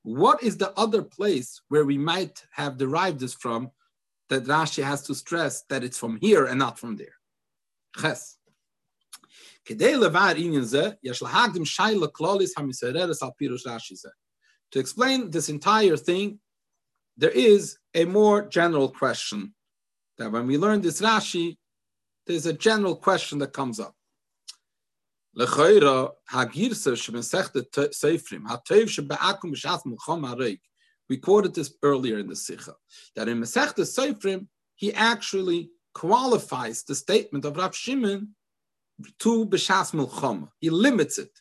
What is the other place where we might have derived this from that Rashi has to stress that it's from here and not from there? Ches. To explain this entire thing, there is a more general question. That when we learn this Rashi, there's a general question that comes up. We quoted this earlier in the Sikha, that in Masechta Seifrim, he actually qualifies the statement of Rav Shimon to b'shas milchama. He limits it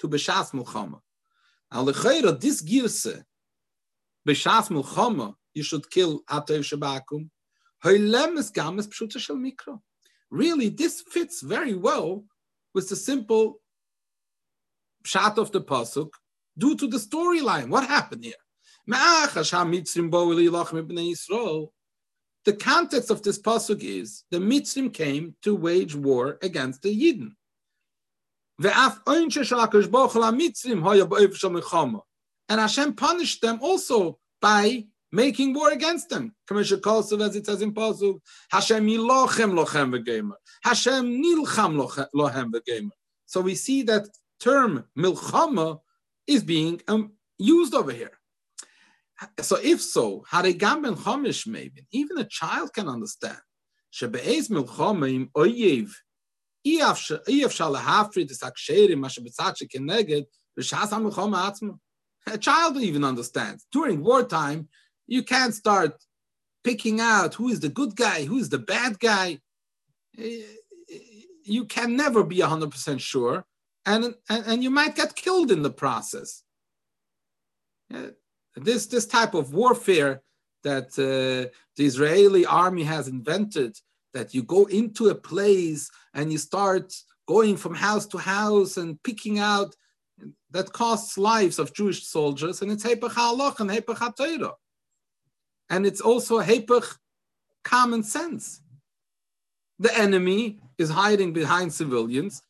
to b'shas milchama. Now lechayra this girse b'shas milchama you should kill atay shabakum. Hoylem is games pshuta shel mikro. Really, this fits very well with the simple shot of the pasuk due to the storyline. What happened here? The context of this pasuk is the Mitzrim came to wage war against the Yidden. And Hashem punished them also by making war against them. Commercial calls as it says in Pasuk, Hashem yilochem lochem v'gemer. Hashem nilcham lochem v'gemer. So we see that term milchama is being um, used over here. So if so, Harigam ben Chomish maybe, even a child can understand. Shebe'ez milchomim oyev, a child even understands. During wartime, you can't start picking out who is the good guy, who is the bad guy. You can never be 100% sure, and, and, and you might get killed in the process. This, this type of warfare that uh, the Israeli army has invented, that you go into a place and you start going from house to house and picking out that costs lives of Jewish soldiers, and it's Hepech HaLach and Hepech. And it's also Hepech common sense. The enemy is hiding behind civilians.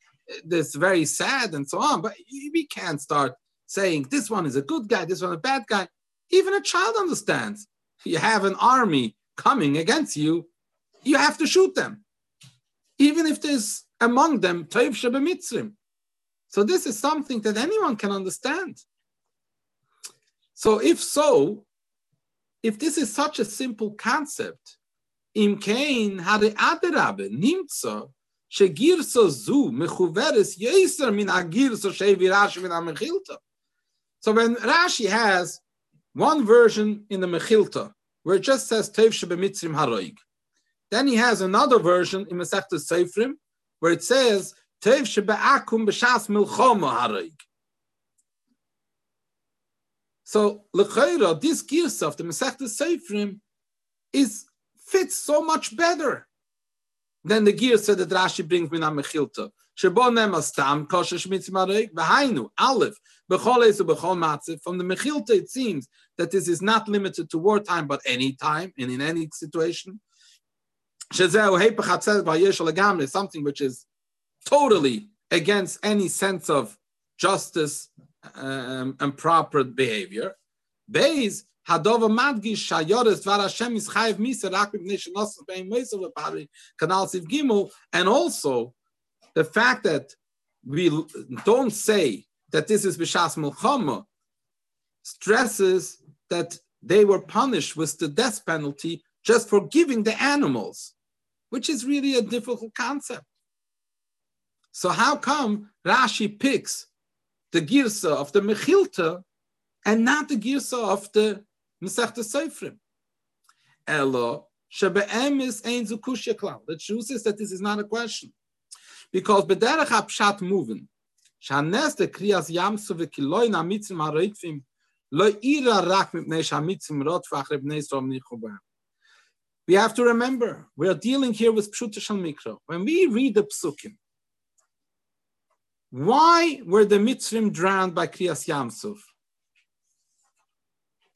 That's very sad and so on, but we can't start saying this one is a good guy, this one a bad guy. Even a child understands. You have an army coming against you, you have to shoot them. Even if there's among them Toiv Shebemitzrim. So this is something that anyone can understand. So if so, if this is such a simple concept, im kein hade aderabe nimtza shegirso zu mechuveres yeser min agirso shevi Rashi min mechilta. So when Rashi has one version in the Mechilta where it just says Tev Shebemitzrim Haroig, then he has another version in Masechta Seifrim where it says Tev shebe'akum b'shas milchoma harig. So lechayra, this girsa of the Masechta Seifrim is fits so much better than the girsa that Rashi brings min mechilta. Shebo nema stam kosher shmitz marig v'hainu aleph From the mechilta, it seems that this is not limited to wartime, but any time and in any situation. Something which is totally against any sense of justice um, and proper behavior. Hadova gimel, and also the fact that we don't say that this is b'shas milchama stresses that they were punished with the death penalty just for giving the animals, which is really a difficult concept. So how come Rashi picks the girsa of the Mechilta and not the girsa of the Masechta Seifrim? Elo shebe'em is ein zukushya klal. The truth is that this is not a question. Because bederach hapshat yamsu v'kiloi na mitzim ha'roitfim lo ira rak mipnei shamitzim rot v'achre bnei strom nichubah. We have to remember, we are dealing here with Pshuta Shal. When we read the Psukim, why were the Mitzrim drowned by Kriyas Yamsuf?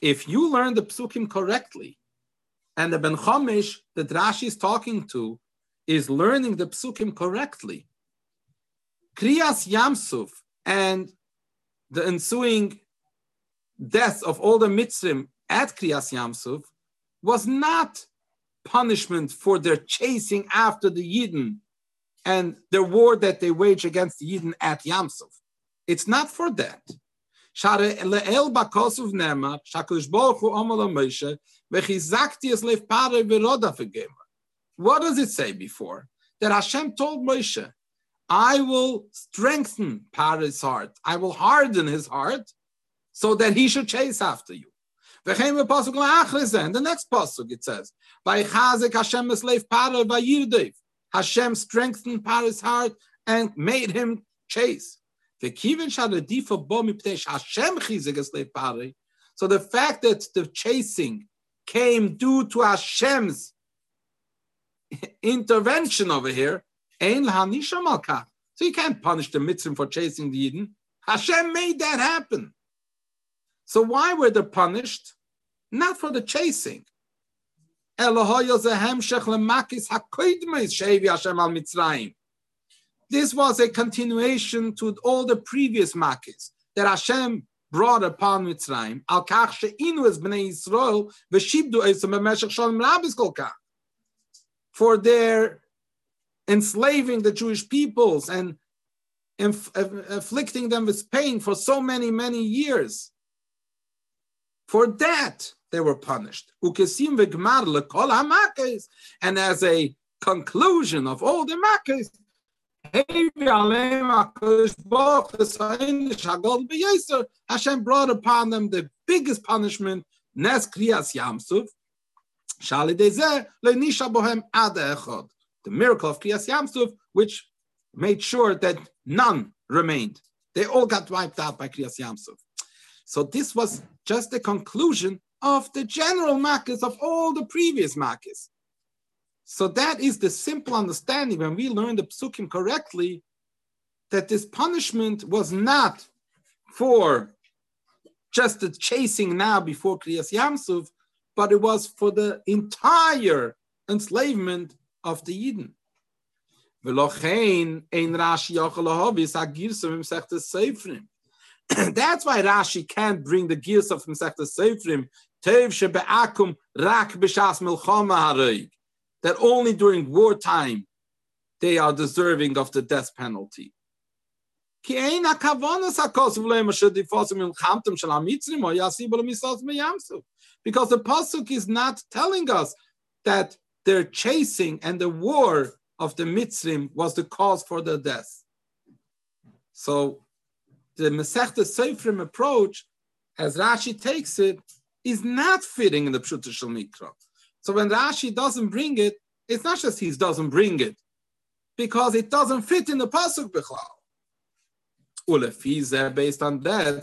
If you learn the psukim correctly, and the Ben Chomish that Rashi is talking to is learning the psukim correctly, Kriyas Yamsuf and the ensuing death of all the Mitzrim at Kriyas Yamsuf was not punishment for their chasing after the Yidden and the war that they wage against the Yidden at Yamsuf. It's not for that. What does it say before? That Hashem told Moshe, I will strengthen Paro's heart. I will harden his heart so that he should chase after you. And the next pasuk it says, by Hashem Hashem strengthened Paro's heart and made him chase. So the fact that the chasing came due to Hashem's [laughs] intervention over here, so you can't punish the mitzvah for chasing the Yidden. Hashem made that happen. So why were they punished? Not for the chasing. This was a continuation to all the previous makis that Hashem brought upon Mitzrayim. Al For their enslaving the Jewish peoples and inf- uh, afflicting them with pain for so many, many years. For that, they were punished. And as a conclusion of all the makkahs, Hashem brought upon them the biggest punishment, Nes Kriyas Yamsuf, the miracle of Kriyas Yamsuf, which made sure that none remained. They all got wiped out by Kriyas Yamsuf. So this was just the conclusion of the general makkahs of all the previous makkahs. So that is the simple understanding when we learn the psukim correctly, that this punishment was not for just the chasing now before Kriyas Yamsuf, but it was for the entire enslavement of the Yidden. [clears throat] That's why Rashi can't bring the gears of Masechta Seifrim, that only during wartime they are deserving of the death penalty. Because the Pasuk is not telling us that their chasing and the war of the Mitzrim was the cause for their death. So the Masechta Seifrim approach, as Rashi takes it, is not fitting in the Pshuta Shal Mikra. So when Rashi doesn't bring it, it's not just he doesn't bring it, because it doesn't fit in the Pasuk Bechlau. Ulefize, based on that,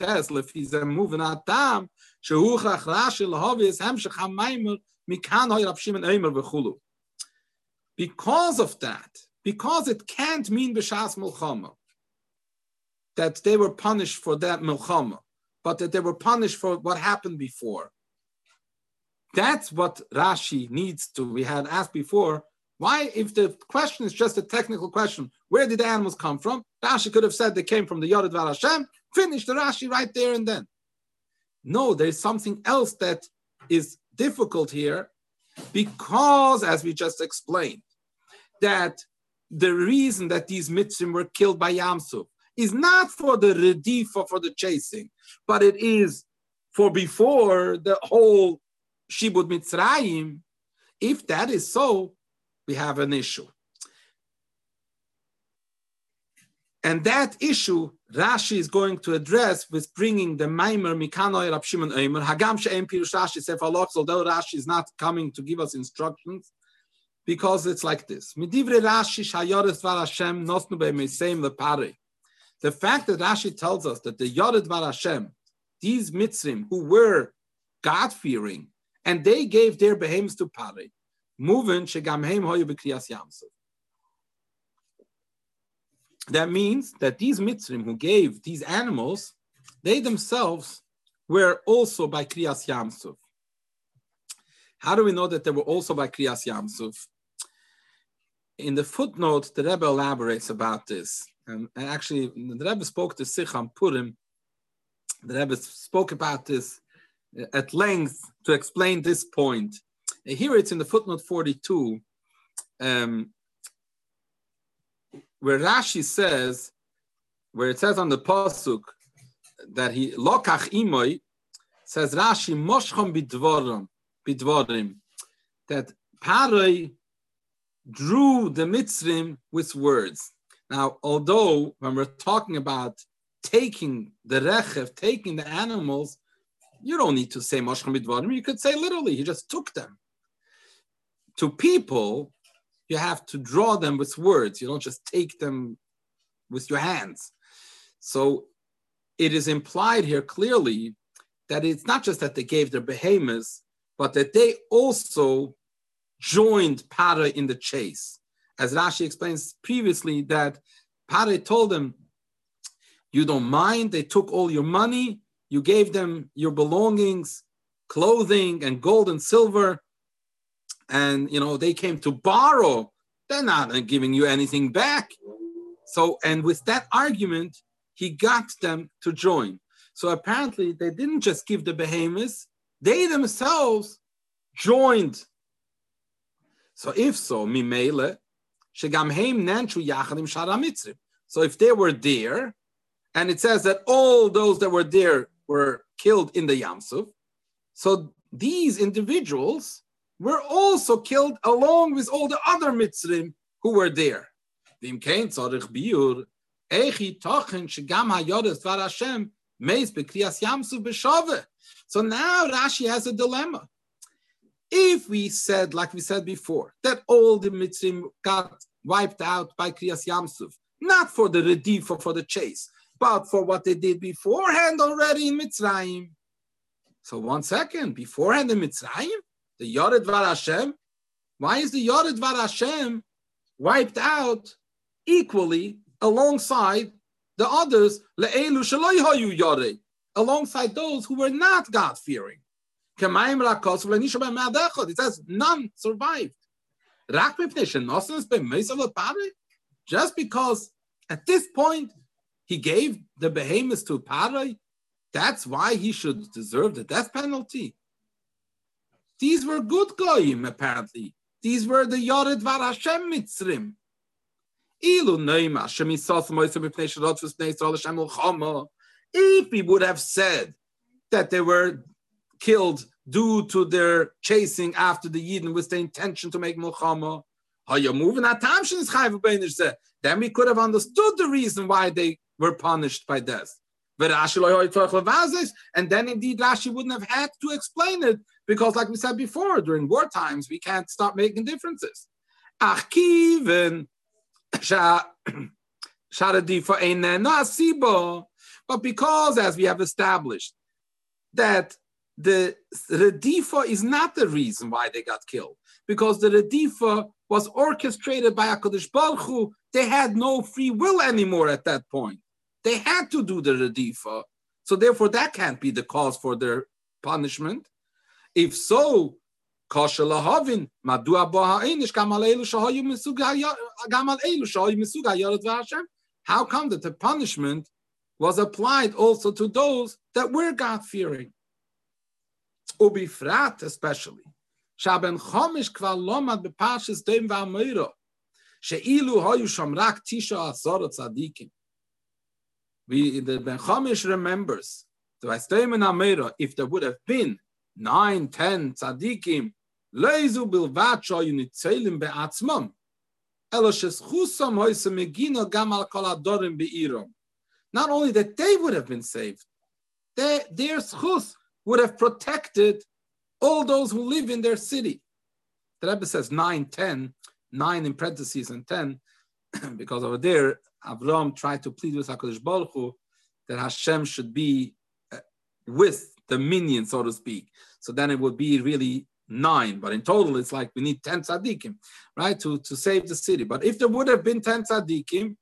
Lefize moving out tam, Shehuchach Rashi Lahavis Hemshech HaMaimer Because of that, because it can't mean b'shas milchama, that they were punished for that milchama, but that they were punished for what happened before. That's what Rashi needs to. We had asked before, why, if the question is just a technical question, where did the animals come from? Rashi could have said they came from the Yored Var Hashem, finish the Rashi right there and then. No, there's something else that is difficult here because, as we just explained, that the reason that these Mitzrim were killed by Yamsuf is not for the redifa, for the chasing, but it is for before the whole Shibud Mitzrayim. If that is so, we have an issue. And that issue, Rashi is going to address with bringing the Maimer Mikanoy Rab Shimon Eimer. Hagam She'em Pirush Rashi Sefalox, although Rashi is not coming to give us instructions, because it's like this. Midivre Rashi Var Hashem Nosnu Lepare. The fact that Rashi tells us that the Yored Var Hashem, these Mitzrim who were God-fearing, and they gave their behemoths to Pare, moving Shegamheim Hoyu B'Kriyas Yamsuf. That means that these Mitzrim who gave these animals, they themselves were also by Kriyas Yamsuf. How do we know that they were also by Kriyas Yamsuf? In the footnote, the Rebbe elaborates about this. And, and actually, the Rebbe spoke to Sicham Purim. The Rebbe spoke about this at length to explain this point. Here it's in the footnote 42. Um, where Rashi says, where it says on the pasuk that he lokach imoy, says Rashi moshchom bidvorim, bidvorim, that Paroi drew the Mitzrim with words. Now, although when we're talking about taking the rechev, taking the animals, you don't need to say moshchom bidvorim. You could say literally, he just took them. To people, you have to draw them with words. You don't just take them with your hands. So it is implied here clearly that it's not just that they gave their behemoths, but that they also joined Para in the chase. As Rashi explains previously, that Para told them, You don't mind, they took all your money, you gave them your belongings, clothing, and gold and silver, and you know they came to borrow. They're not giving you anything back. So, and with that argument, he got them to join. So apparently, they didn't just give the behemoths; they themselves joined. So if so, mimele, shegam nanchu So if they were there, and it says that all those that were there were killed in the Yamsuf, so these individuals were also killed along with all the other Mitzrim who were there. So now Rashi has a dilemma. If we said, like we said before, that all the Mitzrim got wiped out by Kriyas Yamsuf, not for the redif or for the chase, but for what they did beforehand already in Mitzrayim. So one second, beforehand in Mitzrayim, the Yored Var Hashem, why is the Yored Var Hashem wiped out equally alongside the others, alongside those who were not God fearing? It says none survived. Just because at this point he gave the behemoths to Parai, that's why he should deserve the death penalty. These were good goyim, apparently. These were the Yored Var Hashem Mitzrim. If he would have said that they were killed due to their chasing after the Yidden with the intention to make Mulchama, then we could have understood the reason why they were punished by death. And then indeed Rashi wouldn't have had to explain it because, like we said before, during war times, we can't stop making differences. [clears throat] But because, as we have established, that the Redifa is not the reason why they got killed, because the Redifa was orchestrated by HaKadosh Baruch Hu. They had no free will anymore at that point. They had to do the Redifa. So therefore, that can't be the cause for their punishment. If so, how come that the punishment was applied also to those that were God-fearing? Ubifrat especially. Shaben chomish kvar lomad bepashis dem v'ameiro. She'ilu hoyu shomrak tisha asor tzadikim. We, the Ben Chomish remembers, the Vaistem and Amira, if there would have been nine, ten tzaddikim, leizu bilvat shoyu nitzelim be'atzmam, elo sheschusam hoise megino gam al kol adorim be'irom. Not only that they would have been saved, they, their schus would have protected all those who live in their city. The Rebbe says 9, 10, 9 in parentheses and 10, [clears throat] because over there, Avram tried to plead with HaKadosh Baruch Hu that Hashem should be uh, with the minyan, so to speak. So then it would be really nine, but in total it's like we need 10 tzaddikim, right, to, to save the city. But if there would have been 10 tzaddikim,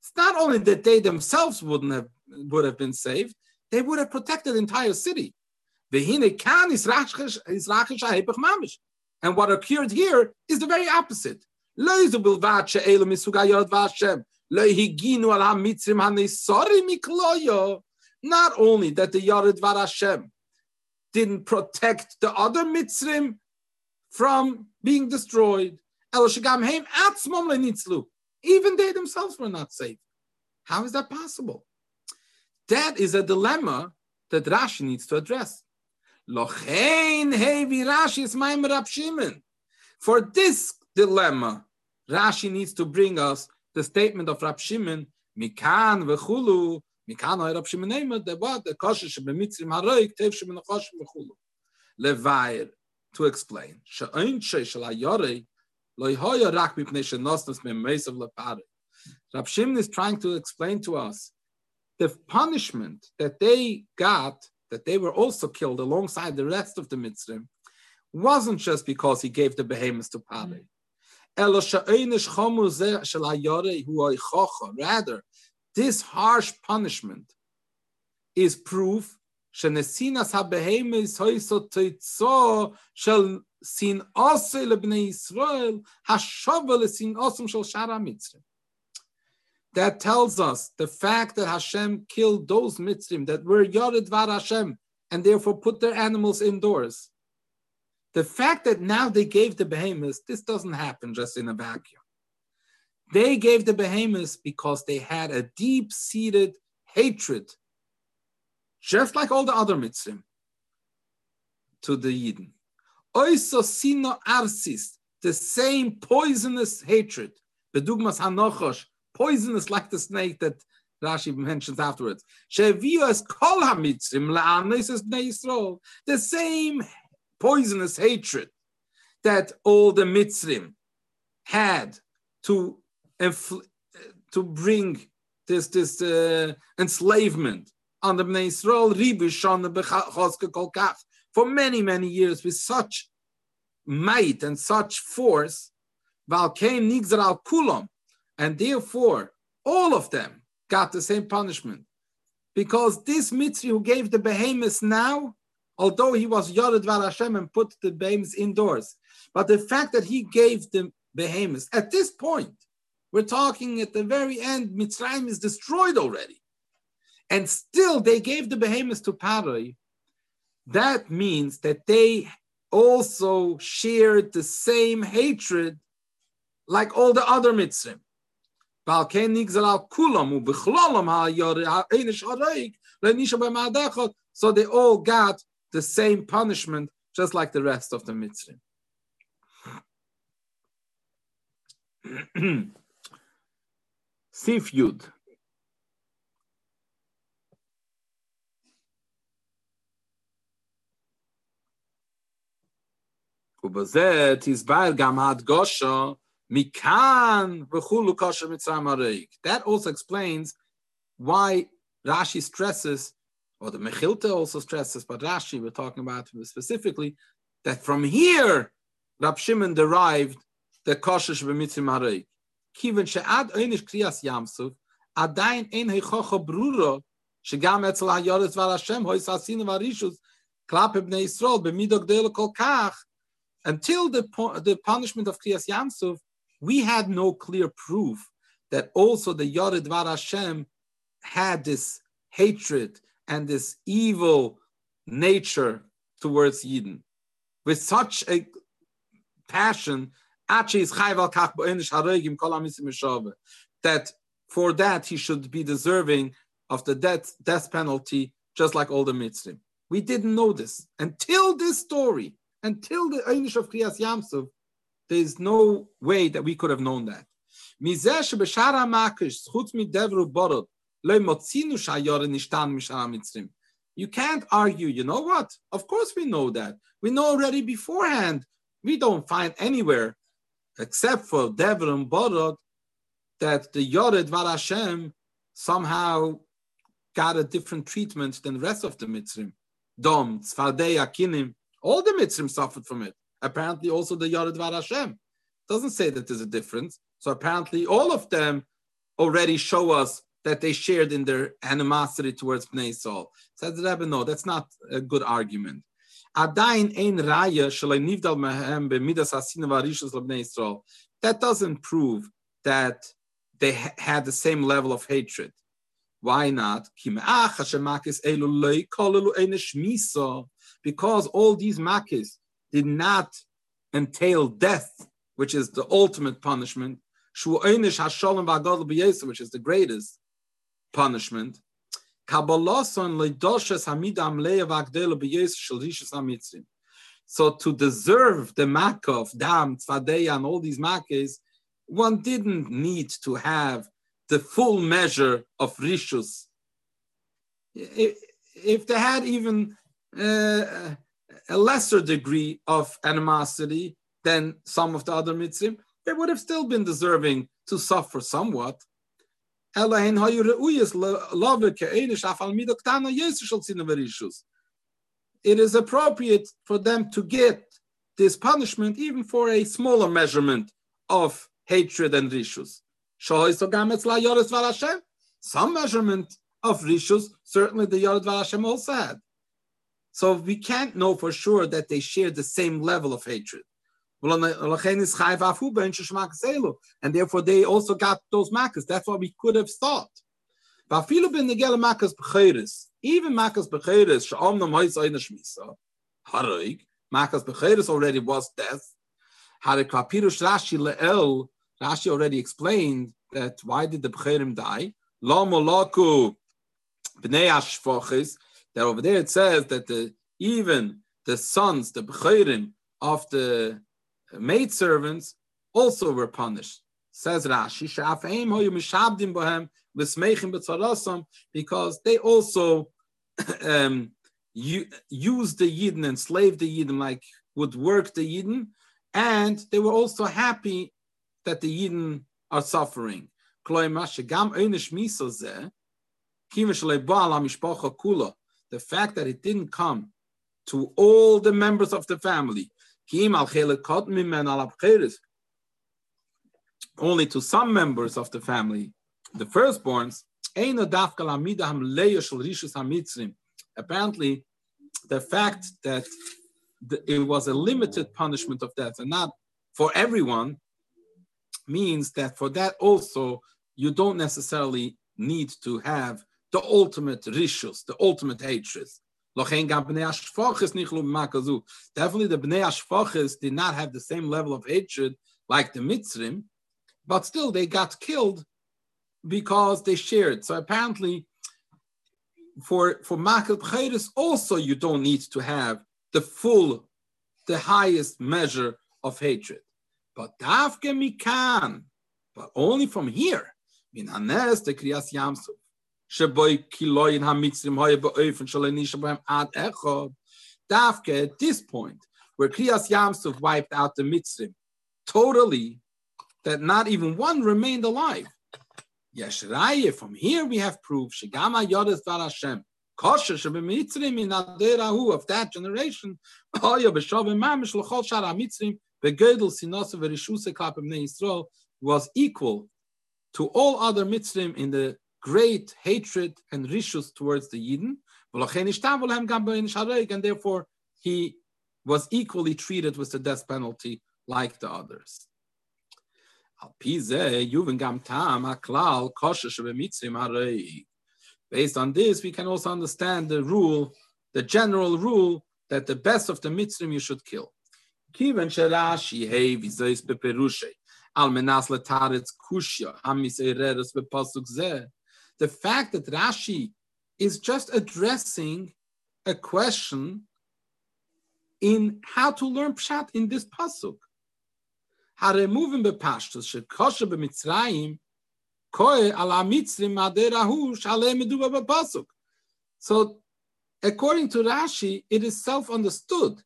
it's not only that they themselves wouldn't have would have been saved, they would have protected the entire city. And what occurred here is the very opposite. Not only that the Yared Var Hashem didn't protect the other Mitzrim from being destroyed, even they themselves were not safe. How is that possible? That is a dilemma that Rashi needs to address. For this dilemma, Rashi needs to bring us the statement of Rab Shimon, Mikan v'chulu, Mikan Rab Shimon name the what the kosher shebemitzrim haroik tev shemenachashim v'chulu. Levair to explain. She'oin she shel hayore lo yhoya rak mipnei shenosnos memesav lepare. Rab Shimon is trying to explain to us the punishment that they got, that they were also killed alongside the rest of the mitzvah, wasn't just because he gave the behemoths to Pare. Mm. Rather, this harsh punishment is proof sin sin. That tells us the fact that Hashem killed those mitzrim that were Yared var Hashem and therefore put their animals indoors. The fact that now they gave the behemoths, this doesn't happen just in a vacuum. They gave the behemoths because they had a deep-seated hatred, just like all the other mitzrim, to the Yidden. Oisosino arsis, the same poisonous hatred. Bedugmas hanochosh, poisonous like the snake that Rashi mentions afterwards. Shevios kol hamitzrim la'anis es Yisrael. The same poisonous hatred that all the mitzrim had to to bring this this uh, enslavement on the Bnei Yisrael ribush on the for many many years with such might and such force, came nigzar al kulam, and therefore all of them got the same punishment. Because this Mitzri who gave the behemoths now, although he was Yored Var Hashem and put the behemoths indoors, but the fact that he gave the behemoths at this point, we're talking at the very end, Mitzrayim is destroyed already. And still they gave the behemoths to Paroi. That means that they also shared the same hatred like all the other Mitzrayim. So they all got the same punishment, just like the rest of the Mitzrayim. [clears throat] Seafood. ובזה תסבר גם ההדגושה מכאן וכולו כושר מצרים That also explains why Rashi stresses, or the Mechilta also stresses, but Rashi we're talking about specifically, that from here Rab Shimon derived the kosher b'mitzrim harayik. areik. Kiven she'ad einish kriyas yamsuf, adayin ein heichocha bruro, שגם אצל היורס ועל השם, הוי סעשינו והרישוס, כלפי בני ישראל, במידו גדלו כל כך, until the, the punishment of Kriyas Yamsuf, we had no clear proof that also the Yored Var Hashem had this hatred and this evil nature towards Yidden with such a passion that for that he should be deserving of the death, death penalty just like all the Mitzrim. We didn't know this until this story, until the Einish of Kriyas Yamsuf, there's no way that we could have known that. You can't argue, you know what? Of course we know that. We know already beforehand. We don't find anywhere, except for Dever and Borod, that the Yored Var Hashem somehow got a different treatment than the rest of the Mitzrim. Dom, Tzfardei, Akinim, all the Mitzrim suffered from it apparently also the Yared Var Hashem. Doesn't say that there's a difference. So apparently all of them already show us that they shared in their animosity towards Bnei Saul. Says the Rebbe, no, that's not a good argument. That doesn't prove that they had the same level of hatred. Why not? Because all these makis did not entail death, which is the ultimate punishment, which is the greatest punishment. So to deserve the makkah of dam, tzvadeya, and all these makkahs, one didn't need to have the full measure of rishus. If they had even uh, a lesser degree of animosity than some of the other Mitzrim, they would have still been deserving to suffer somewhat. It is appropriate for them to get this punishment even for a smaller measurement of hatred and rishus. Some measurement of rishus, certainly the Yored Hashem also had. So we can't know for sure that they share the same level of hatred. And therefore they also got those makas. That's what we could have thought. Even makas becheres, makas becheres already was death. Rashi already explained that why did the becherim die? That over there it says that the even the sons, the becherim of the maidservants also were punished. Says Rashi, because they also [laughs] um, used the Yidden, enslaved the Yidden, like would work the Yidden, and they were also happy that the Yidden are suffering. The fact that it didn't come to all the members of the family, only to some members of the family, the firstborns, apparently the fact that it was a limited punishment of death and not for everyone means that for that also you don't necessarily need to have the ultimate rishus, the ultimate hatred. Definitely, the Bnei Ashfachis did not have the same level of hatred like the Mitzrim, but still they got killed because they shared. So apparently, for for Makel Bcheres also you don't need to have the full, the highest measure of hatred. But Dafke Mikan, but only from here, Min Hanes the Kriyas Yamsuf. Sheboy Kiloyin HaMitzrim Hoye Be'ofen Shalenish Abraham Ad Echod. Dafke at this point, where Kriyas Yamsuf wiped out the Mitzrim totally, that not even one remained alive. Yeshraye, from here we have proof, Shigama Yodes Var Hashem, Kosher Shebemitzrim in Aderahu of that generation, Hoye Beshovim Mamish L'chol Shar HaMitzrim, Begedel Sinasa Verishuse Klapim Yisrael, was equal to all other Mitzrim in the great hatred and rishus towards the Yidden, and therefore he was equally treated with the death penalty like the others. Based on this, we can also understand the rule, the general rule, that the best of the Mitzrim you should kill. The fact that Rashi is just addressing a question in how to learn pshat in this pasuk. Haremuvim bepashtus shekosha b'mitzrayim koe ala mitzrim aderahu shalem meduba bepasuk. So, according to Rashi, it is self-understood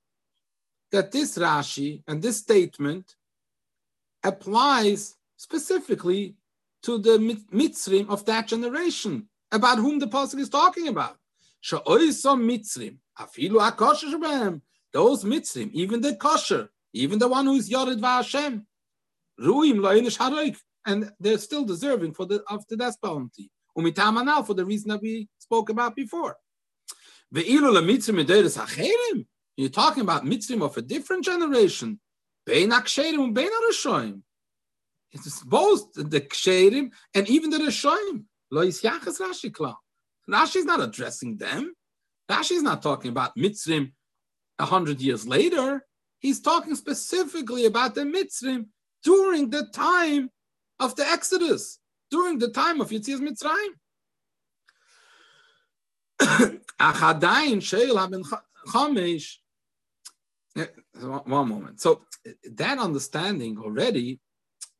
that this Rashi and this statement applies specifically to the Mitzrim of that generation, about whom the Pasuk is talking about. Mitzrim, those Mitzrim, even the kosher, even the one who is Yored V'Hashem, Ruim and they're still deserving for the of the death penalty. Umitamanal for the reason that we spoke about before. You're talking about Mitzrim of a different generation. Bein Aksherim, Bein Arashoim. It's both the Ksherim and even the Rishoim. Lo Yisyachas Rashi Kla. Rashi is not addressing them. Rashi is not talking about Mitzrim a hundred years later. He's talking specifically about the Mitzrim during the time of the Exodus, during the time of Yitzias Mitzrayim. [coughs] Chamesh. Eh, one moment. So eh, that understanding already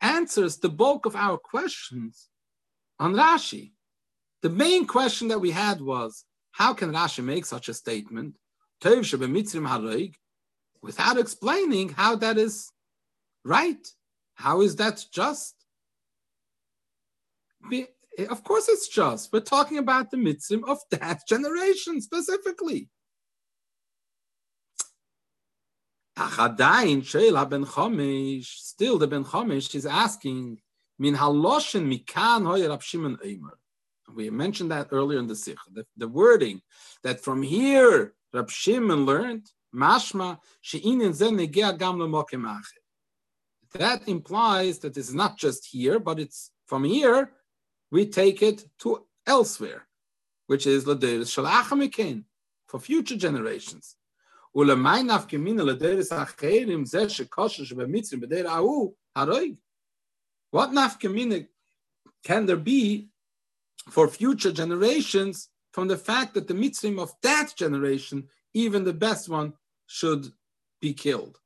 answers the bulk of our questions on Rashi. The main question that we had was, how can Rashi make such a statement, without explaining how that is right? How is that just? Of course it's just. We're talking about the mitzvah of that generation specifically. Achadain ben still the ben Chomish is asking, Min mikan Rab Shimon Eimer. We mentioned that earlier in the Sikha, the, the wording that from here Rab Shimon learned, mashma she'inin zen gam lemokim. That implies that it's not just here, but it's from here, we take it to elsewhere, which is Laderis Shalachamikin for future generations. What nafkamina can there be for future generations from the fact that the Mitzrim of that generation, even the best one, should be killed?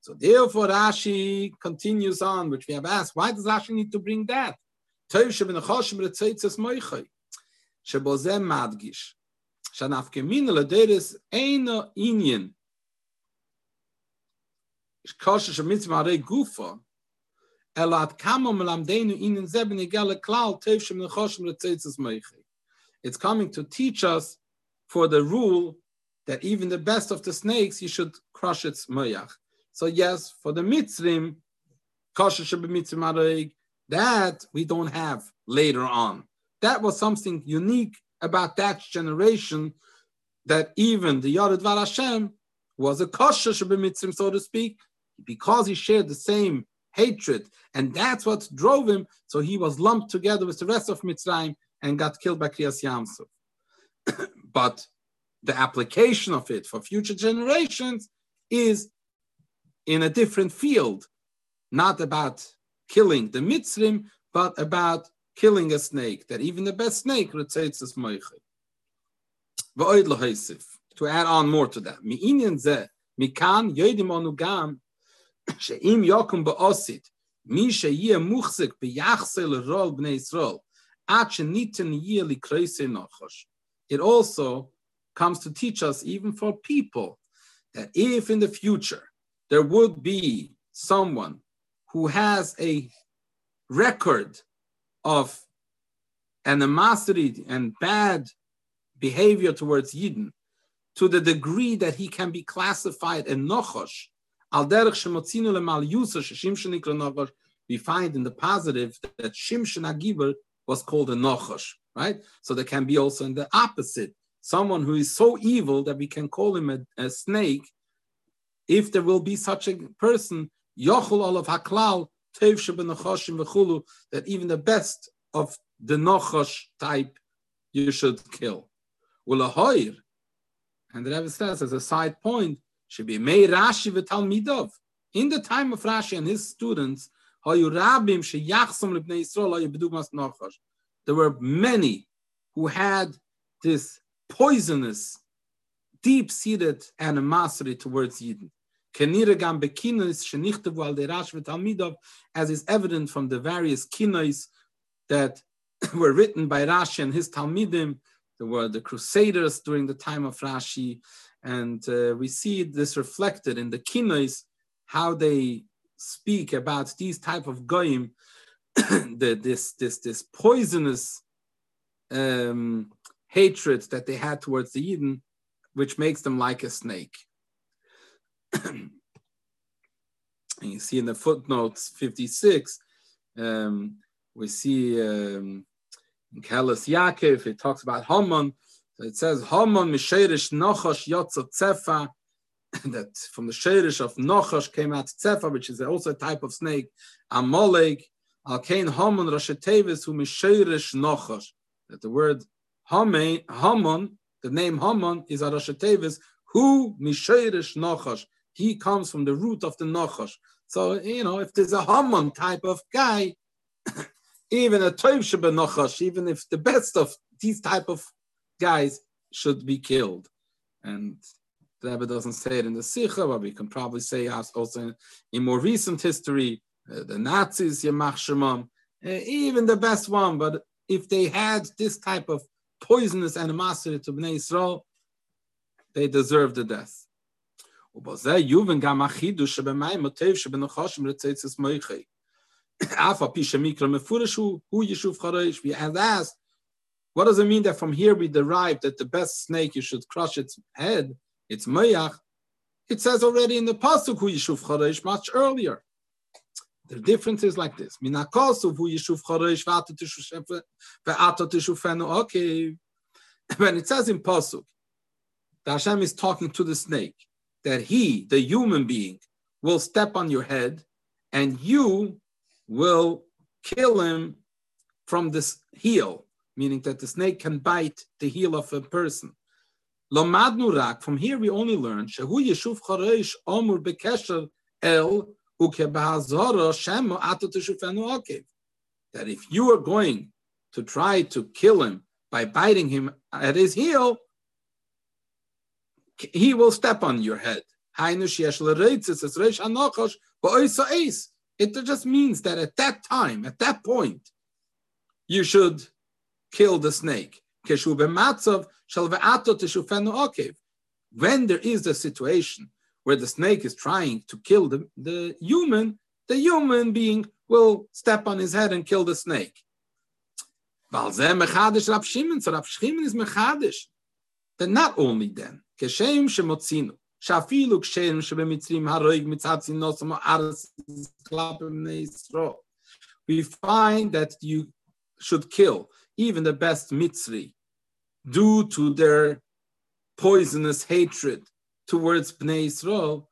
So therefore Rashi continues on, which we have asked, why does Rashi need to bring that? שבו זה מדגיש, שהנפקמין לדרס אינו עניין, קושר שמצווה הרי גופו, אלא עד כמה מלמדנו עניין זה בניגע לכלל טוב שמנחושם לצייצס מייכי. It's coming to teach us for the rule that even the best of the snakes, you should crush its moyach. So yes, for the mitzrim, kosher mitzrim that we don't have later on. That was something unique about that generation that even the Yared Var Hashem was a kosher mitzrim, so to speak, because he shared the same hatred, and that's what drove him. So he was lumped together with the rest of Mitzrayim and got killed by Kriyas Yamsuf. [clears throat] but the application of it for future generations is in a different field, not about killing the Mitzrim, but about killing a snake, that even the best snake retzates moiche. To add on more to that, mi'inyan ze, mikan yodim onugam, she'im yokum ba'osit, mi she'yeh muchzik b'yachse l'rol b'nei Yisrael, at she'niten yeh likreise nochosh. It also comes to teach us, even for people, that if in the future there would be someone who has a record of animosity and bad behavior towards Yidden to the degree that he can be classified in Nochosh, we find in the positive that Shimshon Agibel was called a Nochosh, right? So there can be also in the opposite, someone who is so evil that we can call him a, a snake, if there will be such a person, Yochel Olav Haklal, that even the best of the Nochosh type you should kill. And the Rebbe says, as a side point, should be Mei Rashi v'Talmidov. In the time of Rashi and his students, there were many who had this poisonous, deep-seated animosity towards Yidden as is evident from the various kinos that [coughs] were written by Rashi and his Talmidim. There were the Crusaders during the time of Rashi, and uh, we see this reflected in the kinos, how they speak about these type of goyim, [coughs] the, this this this poisonous um, hatred that they had towards the Yidden, which makes them like a snake. [clears throat] you see in the footnotes 56, um, we see um, in Kalas Yaakov, it talks about Haman. So it says Haman Misherish Nochosh Yotzo Tzefa, [laughs] that from the Sherish of Nochosh came out Tzefa, which is also a type of snake. Amalek, Alkain Haman Rashatevis, who Misherish Nochosh. That the word Haman, the name Haman is a Rashatevis, who Misherish Nochosh he comes from the root of the Nachash. So, you know, if there's a Haman type of guy, [coughs] even a Toiv Sheba Nachash, even if the best of these type of guys should be killed. And the Rebbe doesn't say it in the Sikha, but we can probably say also in, in more recent history, uh, the Nazis, Yamach Shemam, uh, even the best one, but if they had this type of poisonous animosity to Bnei Israel, they deserve the death. ובזה יובן גם החידוש שבמים מוטב שבנחושם רציצס מויכי. אף על פי שמקרא מפורש הוא, הוא יישוב חרש, we have asked, what does it mean that from here we derive that the best snake you should crush its head, its moyach? It says already in the pasuk hu yishuv charesh much earlier. The difference is like this. Okay. [coughs] When it says in Pasuk, the Hashem is talking to the snake, that he, the human being, will step on your head and you will kill him from this heel, meaning that the snake can bite the heel of a person. From here we only learn that if you are going to try to kill him by biting him at his heel, he will step on your head. It just means that at that time, at that point, you should kill the snake. When there is a situation where the snake is trying to kill the, the human, the human being will step on his head and kill the snake. Then not only then, כשם שמוצינו, שאפילו כשם שבמצרים בני ישראל. We find that you should kill even the best Mitzri due to their poisonous hatred towards Bnei Israel,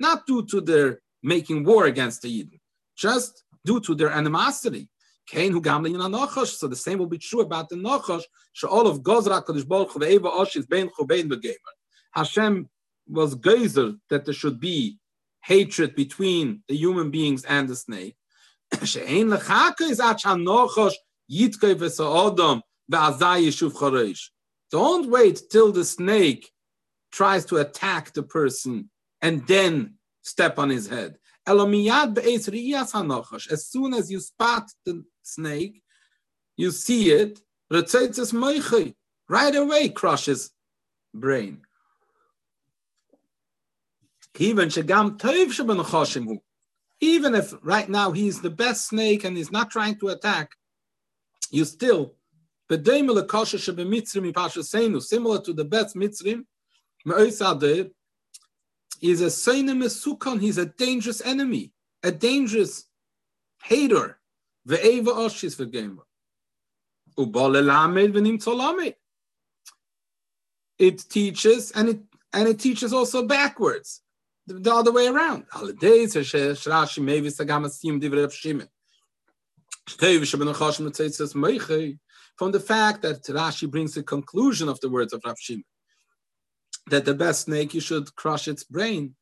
not due to their making war against the Yidden, just due to their animosity. So the same will be true about the Nachash. All of Gozra Kadosh Baruch Ve'eva Osh is Bein Chubein Begamer. Hashem was geyser that there should be hatred between the human beings and the snake. [clears throat] Is yitkei ve'azai. Don't wait till the snake tries to attack the person and then step on his head. As soon as you spot the snake, you see it, right away crushes brain. Even if right now he's the best snake and he's not trying to attack, you still Similar to the best Mitzrim, is a Seine Mesukon, he's a dangerous enemy, a dangerous hater. Ve'eva Oshis Ve'gema. It teaches and it and it teaches also backwards, the, the other way around. From the fact that Rashi brings the conclusion of the words of Rav Shimon, that the best snake you should crush its brain.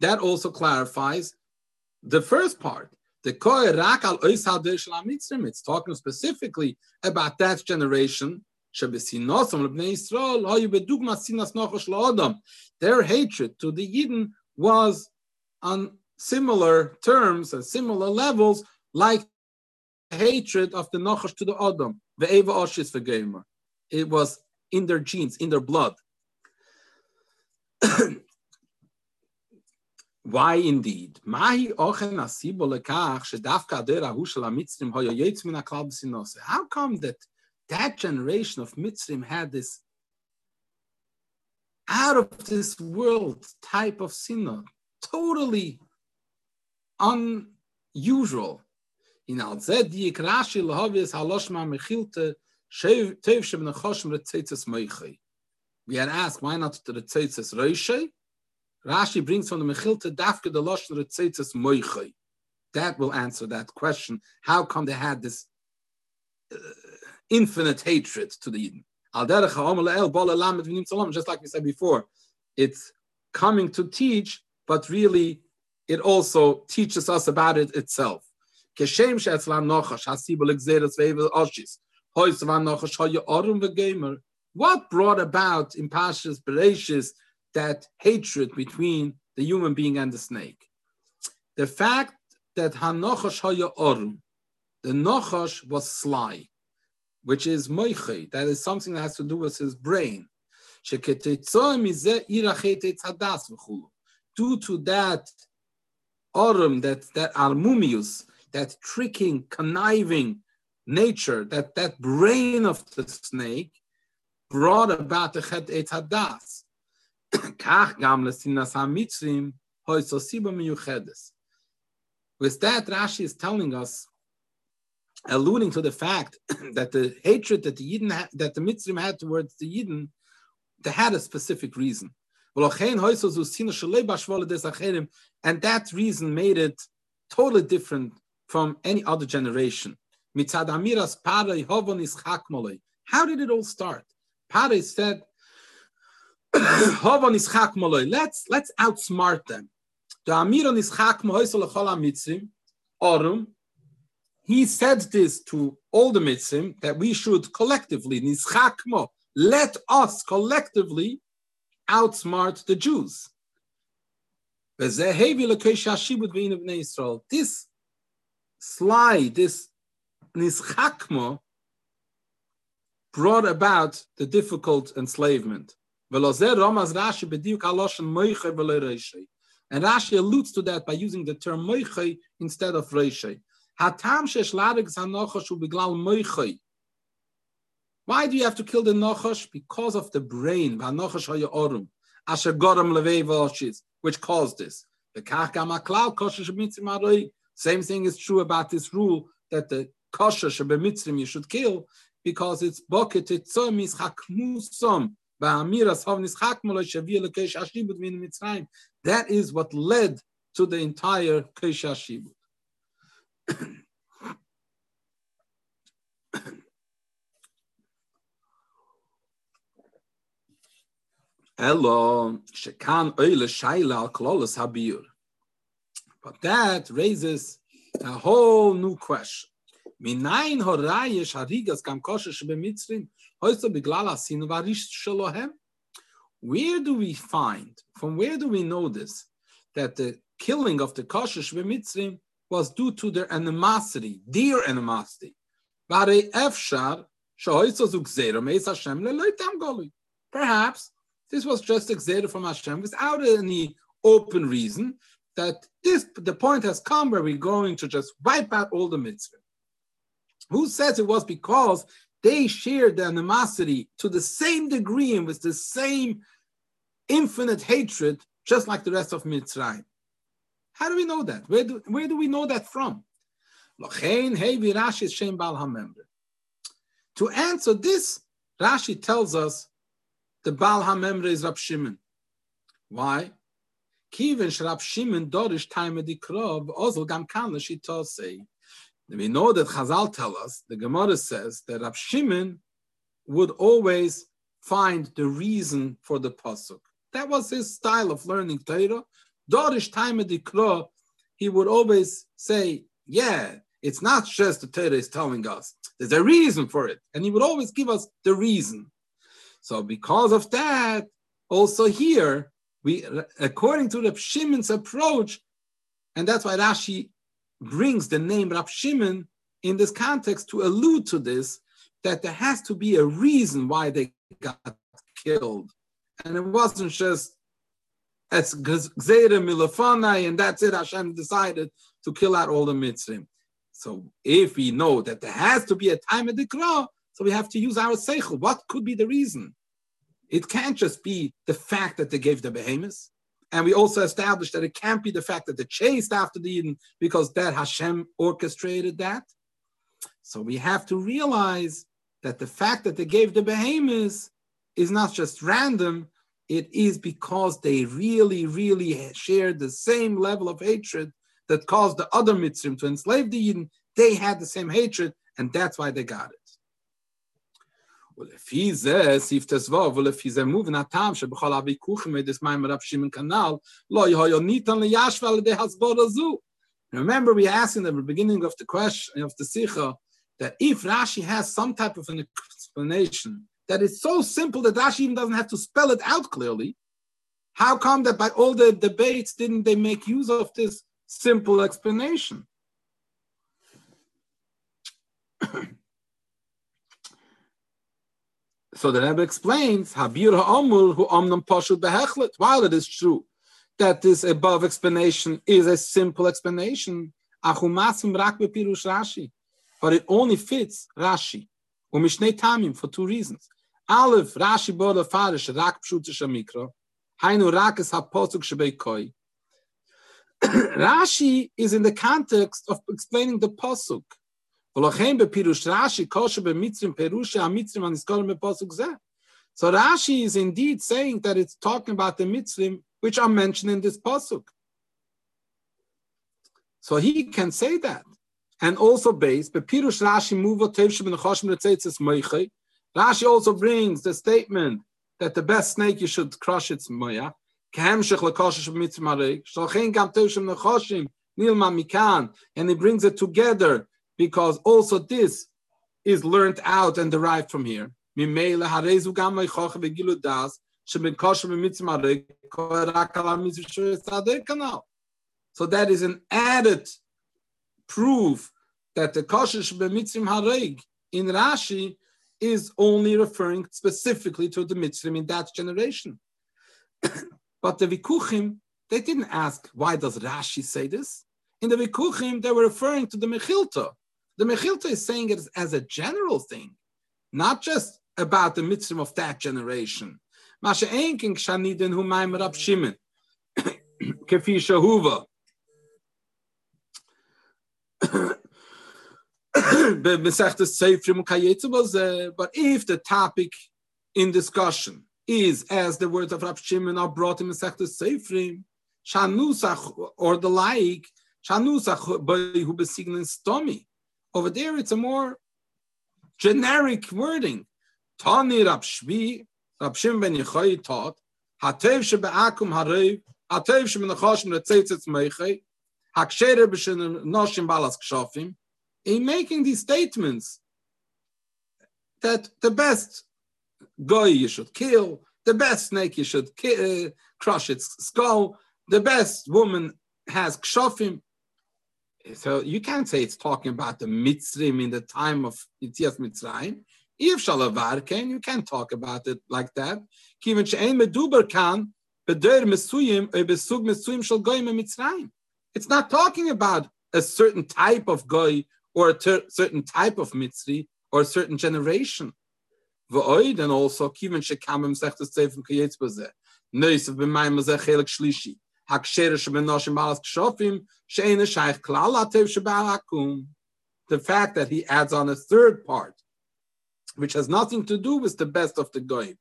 That also clarifies the first part. The Koirak al It's talking specifically about that generation. Their hatred to the Yidden was on similar terms and similar levels, like hatred of the Nachash to the Adam, the Eva Oshis. It was in their genes, in their blood. [clears throat] Why indeed? How come that that generation of Mitzrim had this out of this world type of sinner, totally unusual. In. We had asked why not the retzetzes reishe. Rashi brings from the mechilte dafke the loshn retzetzes meichei. That will answer that question. How come they had this uh, infinite hatred to the Yidden? Just like we said before, it's coming to teach, but really it also teaches us about it itself. What brought about in Pashas Bereshis that hatred between the human being and the snake? The fact that Hanochash Haya Orum, the Nochash was sly, which is Moiche, that is something that has to do with his brain. Due to that Orum, that that armumius, that tricking, conniving nature, that that brain of the snake, brought about the Chet Eitz Hadas. With that, Rashi is telling us, alluding to the fact [clears throat] that the hatred that the Yidden ha- that the Mitzrim had towards the Yidden, they had a specific reason. And that reason made it totally different from any other generation. How did it all start? Pare said, let's, let's outsmart them. He said this to all the Mitzrim that we should collectively, let us collectively outsmart the Jews. This slide, this nischakmo, brought about the difficult enslavement. And Rashi alludes to that by using the term moiche instead of reishe. Why do you have to kill the Nochash? Because of the brain, which caused this. The Same thing is true about this rule that the kosher shebemitzrim you should kill because it's boket etzom is hakmusam that is what led to the entire Kesh Elo shekan oile shaila klolos habir. But that raises a whole new question. Minayin harigas kam kosher shebemitzrim hoyso Where do we find, from where do we know this, that the killing of the kosher shebemitzrim was due to their animosity, their animosity? Perhaps this was just exerted from Hashem without any open reason that this the point has come where we're going to just wipe out all the mitzvah. Who says it was because they shared the animosity to the same degree and with the same infinite hatred, just like the rest of Mitzrayim? How do we know that? Where do, where do we know that from? To answer this, Rashi tells us the Baal HaMemre is Rab Shimon. Why? Kiven Rab Shimon dorish time dikro ozol gam kan. We know that Chazal tell us, the Gemara says that Rab Shimon would always find the reason for the pasuk. That was his style of learning Torah. Dorish time dikro, he would always say, "Yeah, it's not just the Torah is telling us. There's a reason for it," and he would always give us the reason. So because of that, also here, we according to Rab Shimon's approach, and that's why Rashi brings the name Rab Shimon in this context to allude to this, that there has to be a reason why they got killed. And it wasn't just as Gzera Milafanai, and that's it, Hashem decided to kill out all the Mitzrim. So if we know that there has to be a time of the Dikra, so we have to use our seichel. What could be the reason? It can't just be the fact that they gave the behemoths. And we also established that it can't be the fact that they chased after the Yidden because that Hashem orchestrated that. So we have to realize that the fact that they gave the behemoths is not just random, it is because they really, really shared the same level of hatred that caused the other Mitzrim to enslave the Yidden. They had the same hatred, and that's why they got it. ולפי זה, סעיף תסבוב, ולפי זה מובן הטעם שבכל הוויכוחים מדס מים רב שמעון כנ"ל, לא יהיה ניתן לישווה על ידי הסבור הזו. Remember, we asked in the beginning of the question of the Sikha that if Rashi has some type of an explanation that is so simple that Rashi even doesn't have to spell it out clearly, how come that by all the debates didn't they make use of this simple explanation? So the Rebbe explains, Habir omnam behechlet. While it is true that this above explanation is a simple explanation, achumasim rak bepirush Rashi, but it only fits Rashi. Umishnei tamim for two reasons. Aleph, Rashi Bola Farish, Rak Pshute Shamikra, Hainu Rak is HaPosuk. [clears throat] Rashi is in the context of explaining the Posuk. So Rashi is indeed saying that it's talking about the Mitzrim which are mentioned in this pasuk. So he can say that. And also based, Bepirush Rashi Muva Tevshim Moiche. Rashi also brings the statement that the best snake you should crush its moya. Kehemshech lekoshish mitzmarek. Shalchein gam tevshim nechoshim nilma mikan. And he brings it together because also this is learned out and derived from here. So that is an added proof that the kosher b'mitzrim harig in Rashi is only referring specifically to the mitzvim in that generation. [coughs] but the vikuchim, they didn't ask, why does Rashi say this? In the vikuchim, they were referring to the Mechilta, the mechilta is saying it as a general thing, not just about the mitzvah of that generation. [coughs] [coughs] But if the topic in discussion is as the words of Rab Shimon are brought in Masechtes Seifrim, Shanusach or the like, Shanusach who besignen stomi. Over there, it's a more generic wording. Tani Rab Shvi, Rab Shimon ben Yechoy taught, Hatev shebe'akum harev, Hatev shebe'nechoshim retzetzitz meichei, Hakshere b'shen noshim balas kshofim, in making these statements that the best guy you should kill, the best snake you should uh, crush its skull, the best woman has kshofim. So you can't say it's talking about the mitzrim in the time of Yitzias Mitzrayim. If shalavar you can't talk about it like that. Kiven she'ein meduber kan beder mesuyim besug mesuyim shal goyim mitzrayim. It's not talking about a certain type of goy or a ter- certain type of mitzri or a certain generation. V'oid and also kiven shekamim sechtes seifim kiyetz bazeh. Neis of b'mayim mazeh chelik shlishi. The fact that he adds on a third part which has nothing to do with the best of the goyim.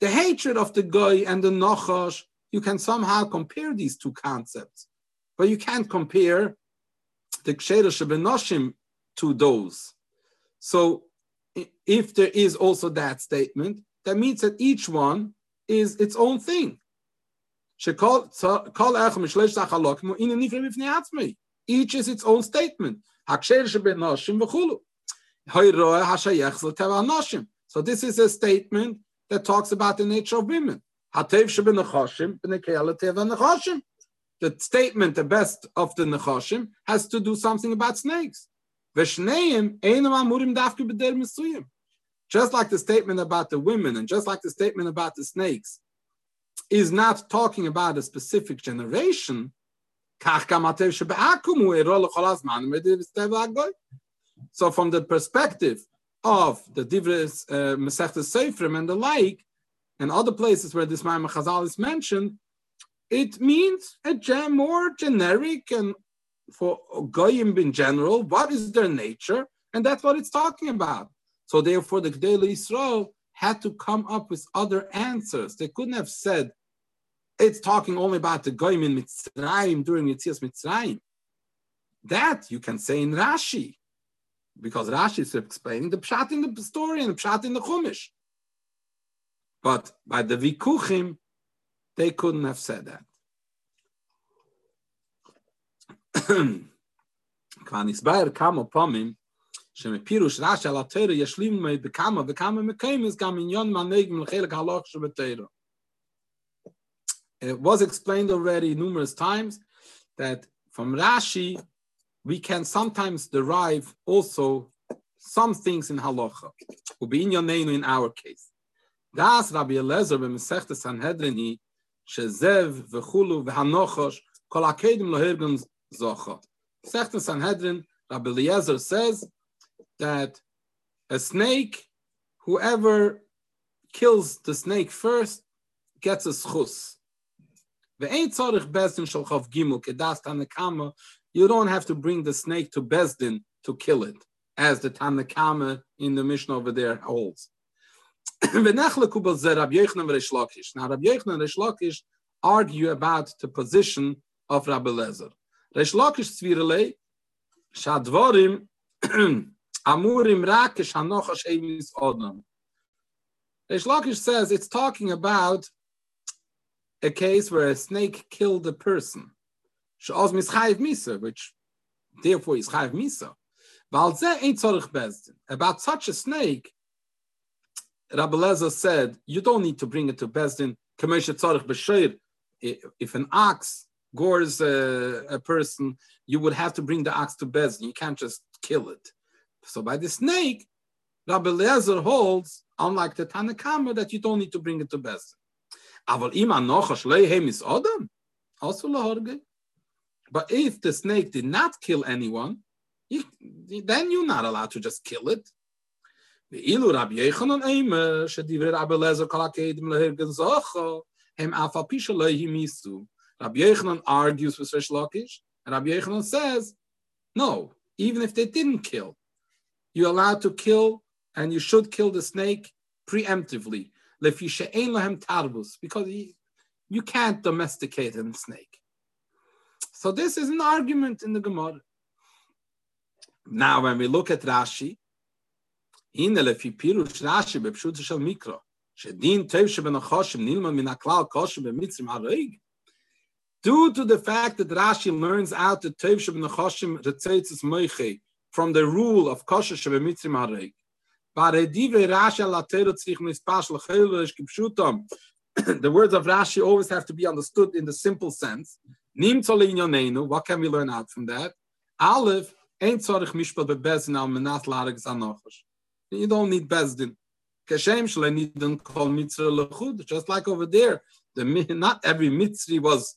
The hatred of the goy and the nochosh, you can somehow compare these two concepts, but you can't compare the ksheder shebenoshim to those. So if there is also that statement, that means that each one is its own thing. Each is its own statement. So this is a statement that talks about the nature of women. The statement, the best of the nechashim, has to do something about snakes. Just like the statement about the women and just like the statement about the snakes is not talking about a specific generation, so from the perspective of the Divres uh, Seifrim and the like, and other places where this Maimon Chazal is mentioned, it means a gem more generic and for Goyim in general, what is their nature? And that's what it's talking about. So therefore, the Gdei Israel had to come up with other answers. They couldn't have said it's talking only about the goyim in Mitzrayim during Yitzias Mitzrayim. That you can say in Rashi, because Rashi is explaining the pshat in the story and the pshat in the Chumash. But by the Vikuchim, they couldn't have said that. [clears throat] כבר נסבר כמה פעמים שמפירוש רש"י על התרא ישלים בכמה וכמה מקיימים גם עניון מנהיג מלחלק הלוך שבתרא. it was explained already numerous times that from Rashi, we can sometimes derive also some things in halacha. in our case. Das Rabbi Eliezer b'Mesechtes Sanhedrin hi shezev v'chulu v'hanochosh kol akedim lohirgun zocha. Mesechtes Sanhedrin, Rabbi Eliezer says that a snake, whoever kills the snake first, gets a schus. You don't have to bring the snake to Bezdin to kill it, as the Tanakama in the Mishnah over there holds. [coughs] now, Rabbi Yochanan and Resh Lakish argue about the position of Rabbi Lezer. Resh Lakish tzvirele, shadvorim [clears throat] amurim rakesh hanochash emis odom. Resh Lakish says it's talking about a case where a snake killed a person. She'oz mischayiv misa, which therefore is chayiv misa. About such a snake, Rabbi Lezer said, you don't need to bring it to Bezdin. If an ox gores a, a, person, you would have to bring the ox to Bezdin. You can't just kill it. So by the snake, Rabbi Lezer holds, unlike the Tanakama, that you don't need to bring it to Bezdin. But if the snake did not kill anyone, you, then you're not allowed to just kill it. ואילו רבי יחנן אימה, שדברי רבי אליעזר כל הקדם להרגן זוכו, הם אף על פי שלא המיסו. Rabbi Yochanan argues with Resh Lakish, and Rabbi Yochanan says, no, even if they didn't kill, you're allowed to kill and you should kill the snake preemptively. Because he, you can't domesticate a snake. So this is an argument in the Gemara. Now, when we look at Rashi, הנה לפי פירוש רש"י בפשוט של מיקרו, שדין טוב שבנחושים נלמד מן הכלל כושר במצרים due to the fact that Rashi learns out the Tev Shebnachashim Retzetzes Moiche from the rule of Kosher Shebemitzrim Hareg. [clears throat] The words of Rashi always have to be understood in the simple sense. What can we learn out from that? Aleph. You don't need bezdin. Just like over there, the not every mitzri was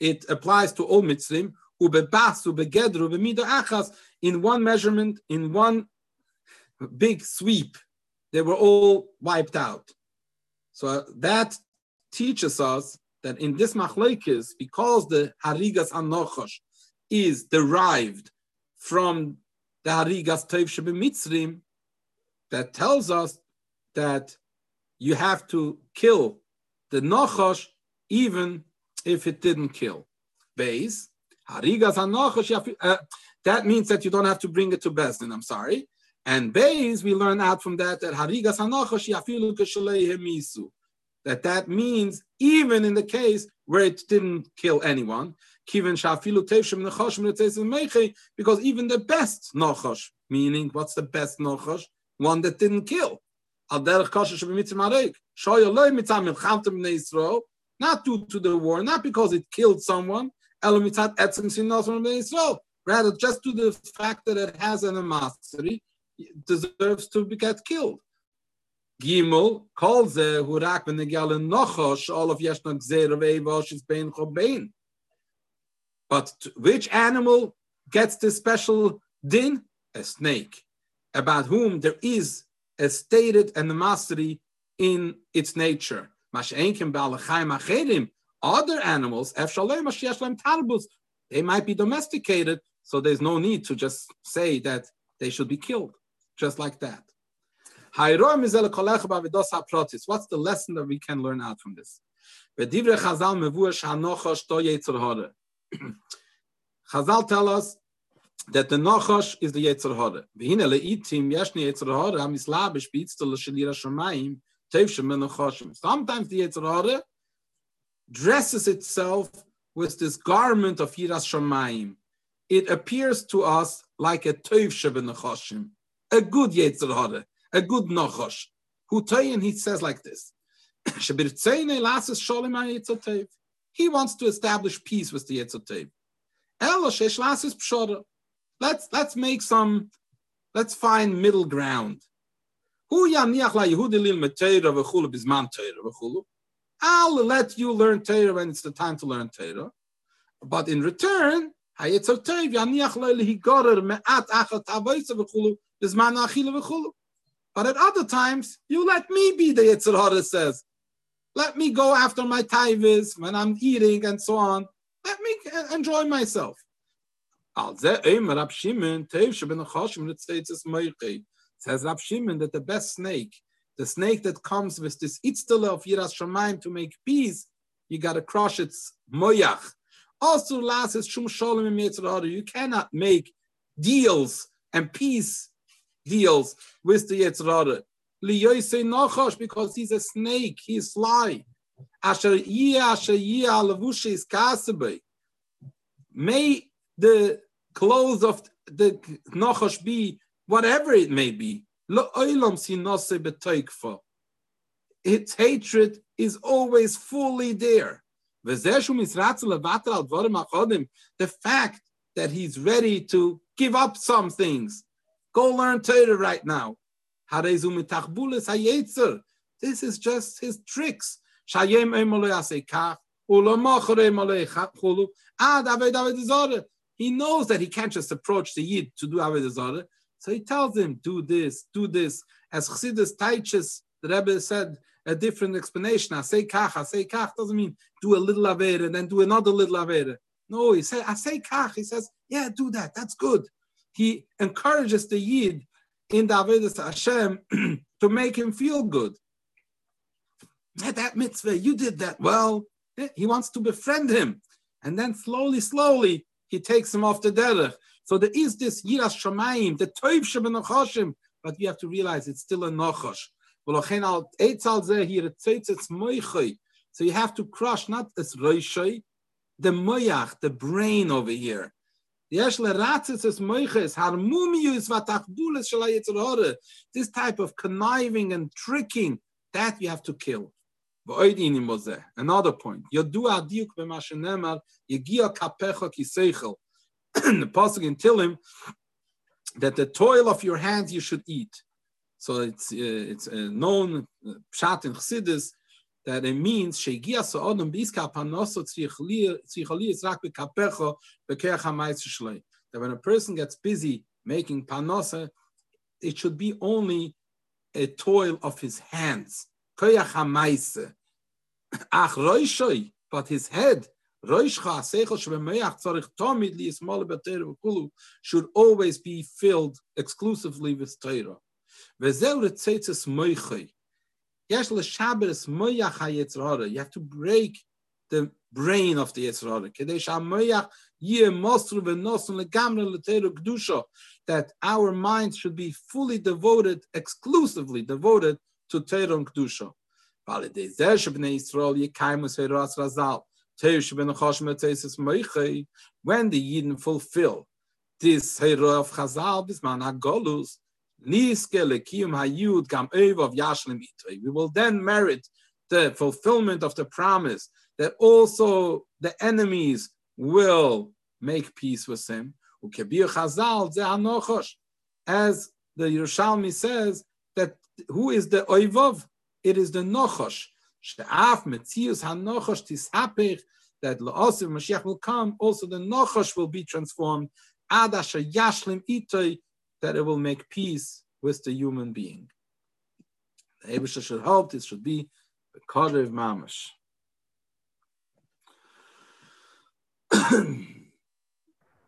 it applies to all Mitzrim. Ubebas ubegedru ubemido achas in one measurement, in one big sweep. They were all wiped out. So that teaches us that in this machlekes, because the harigas anochosh is derived from the harigas tev mitzrim, that tells us that you have to kill the nochosh even if it didn't kill. Base, uh, that means that you don't have to bring it to Bezdin, I'm sorry. And Beis, we learn out from that that harigas anochosh yafilu misu that that means even in the case where it didn't kill anyone, because even the best nochosh, meaning what's the best nochosh? One that didn't kill. Not due to the war, not because it killed someone, rather just to the fact that it has an animosity, deserves to be get killed. Gimel kol ze hu rak ben gale nochosh all of yeshna is bein chobein. But which animal gets this special din? A snake, about whom there is a stated animosity in its nature. Other animals, they might be domesticated, so there's no need to just say that they should be killed, just like that. What's the lesson that we can learn out from this? [clears throat] Chazal tell us that the Nochosh is the Yetzer Hora. Sometimes the Yetzer Hora dresses itself with this garment of Yiras Shamayim. It appears to us like a toiv sheben a good yetzer hara, a good. Who and he says like this. [coughs] He wants to establish peace with the Yetzotev. Let's let's make some, let's find middle ground. I'll let you learn Torah when it's the time to learn Torah. But in return, but at other times, you let me be the Yitzhar says. Let me go after my taivis when I'm eating and so on. Let me enjoy myself. Says Rab Shimon that the best snake, the snake that comes with this itztala of Yiras Shemaim to make peace, you got to crush its moyach. Also, last is shum shalom You cannot make deals and peace deals with the Yetzirah liyoise nochosh because he's a snake, he's sly. Asher yia asher yia alavushi is kasebe. May the clothes of the nochosh be whatever it may be. Its hatred is always fully there. The fact that he's ready to give up some things. Go learn Torah right now. This is just his tricks. He knows that he can't just approach the Yid to do Avodah So he tells him, do this, do this. As Chassidus teaches, the Rebbe said a different explanation. I say kach, I say kach doesn't mean do a little Aveda and then do another little Aveda. No, he said, I say kach. He says, yeah, do that. That's good. He encourages the Yid in the Avodah Hashem [clears throat] to make him feel good. That mitzvah, you did that well. He wants to befriend him. And then slowly, slowly, he takes him off the derech. So there is this yiras shamayim, the toiv sheben but you have to realize it's still a nochosh. So you have to crush not this roishay, the moyach, the brain over here. This type of conniving and tricking, that you have to kill. Another point. The Pasuk in Tehillim that the toil of your hands you should eat. So it's uh, it's a known uh, pshat in Chassidus that it means shegia sa'odom biska panoso tzrichali is bekapecho. That when a person gets busy making panosa, it should be only a toil of his hands. But his head, should always be filled exclusively with Torah. You have to break the brain of the Yetzirah. That our minds should be fully devoted, exclusively devoted to and Kedusha. When the Yidden fulfill this Hera of Chazal, Bisman HaGolus, we will then merit the fulfillment of the promise that also the enemies will make peace with him. As the Yerushalmi says, that who is the oivov? It is the nochosh. She'af metzius hanochosh tishapich, that La'osiv will come, also the nochosh will be transformed. Adasha yashlim itoi, that it will make peace with the human being. The Abisha should hope this should be the Kodev Mamash. [clears throat]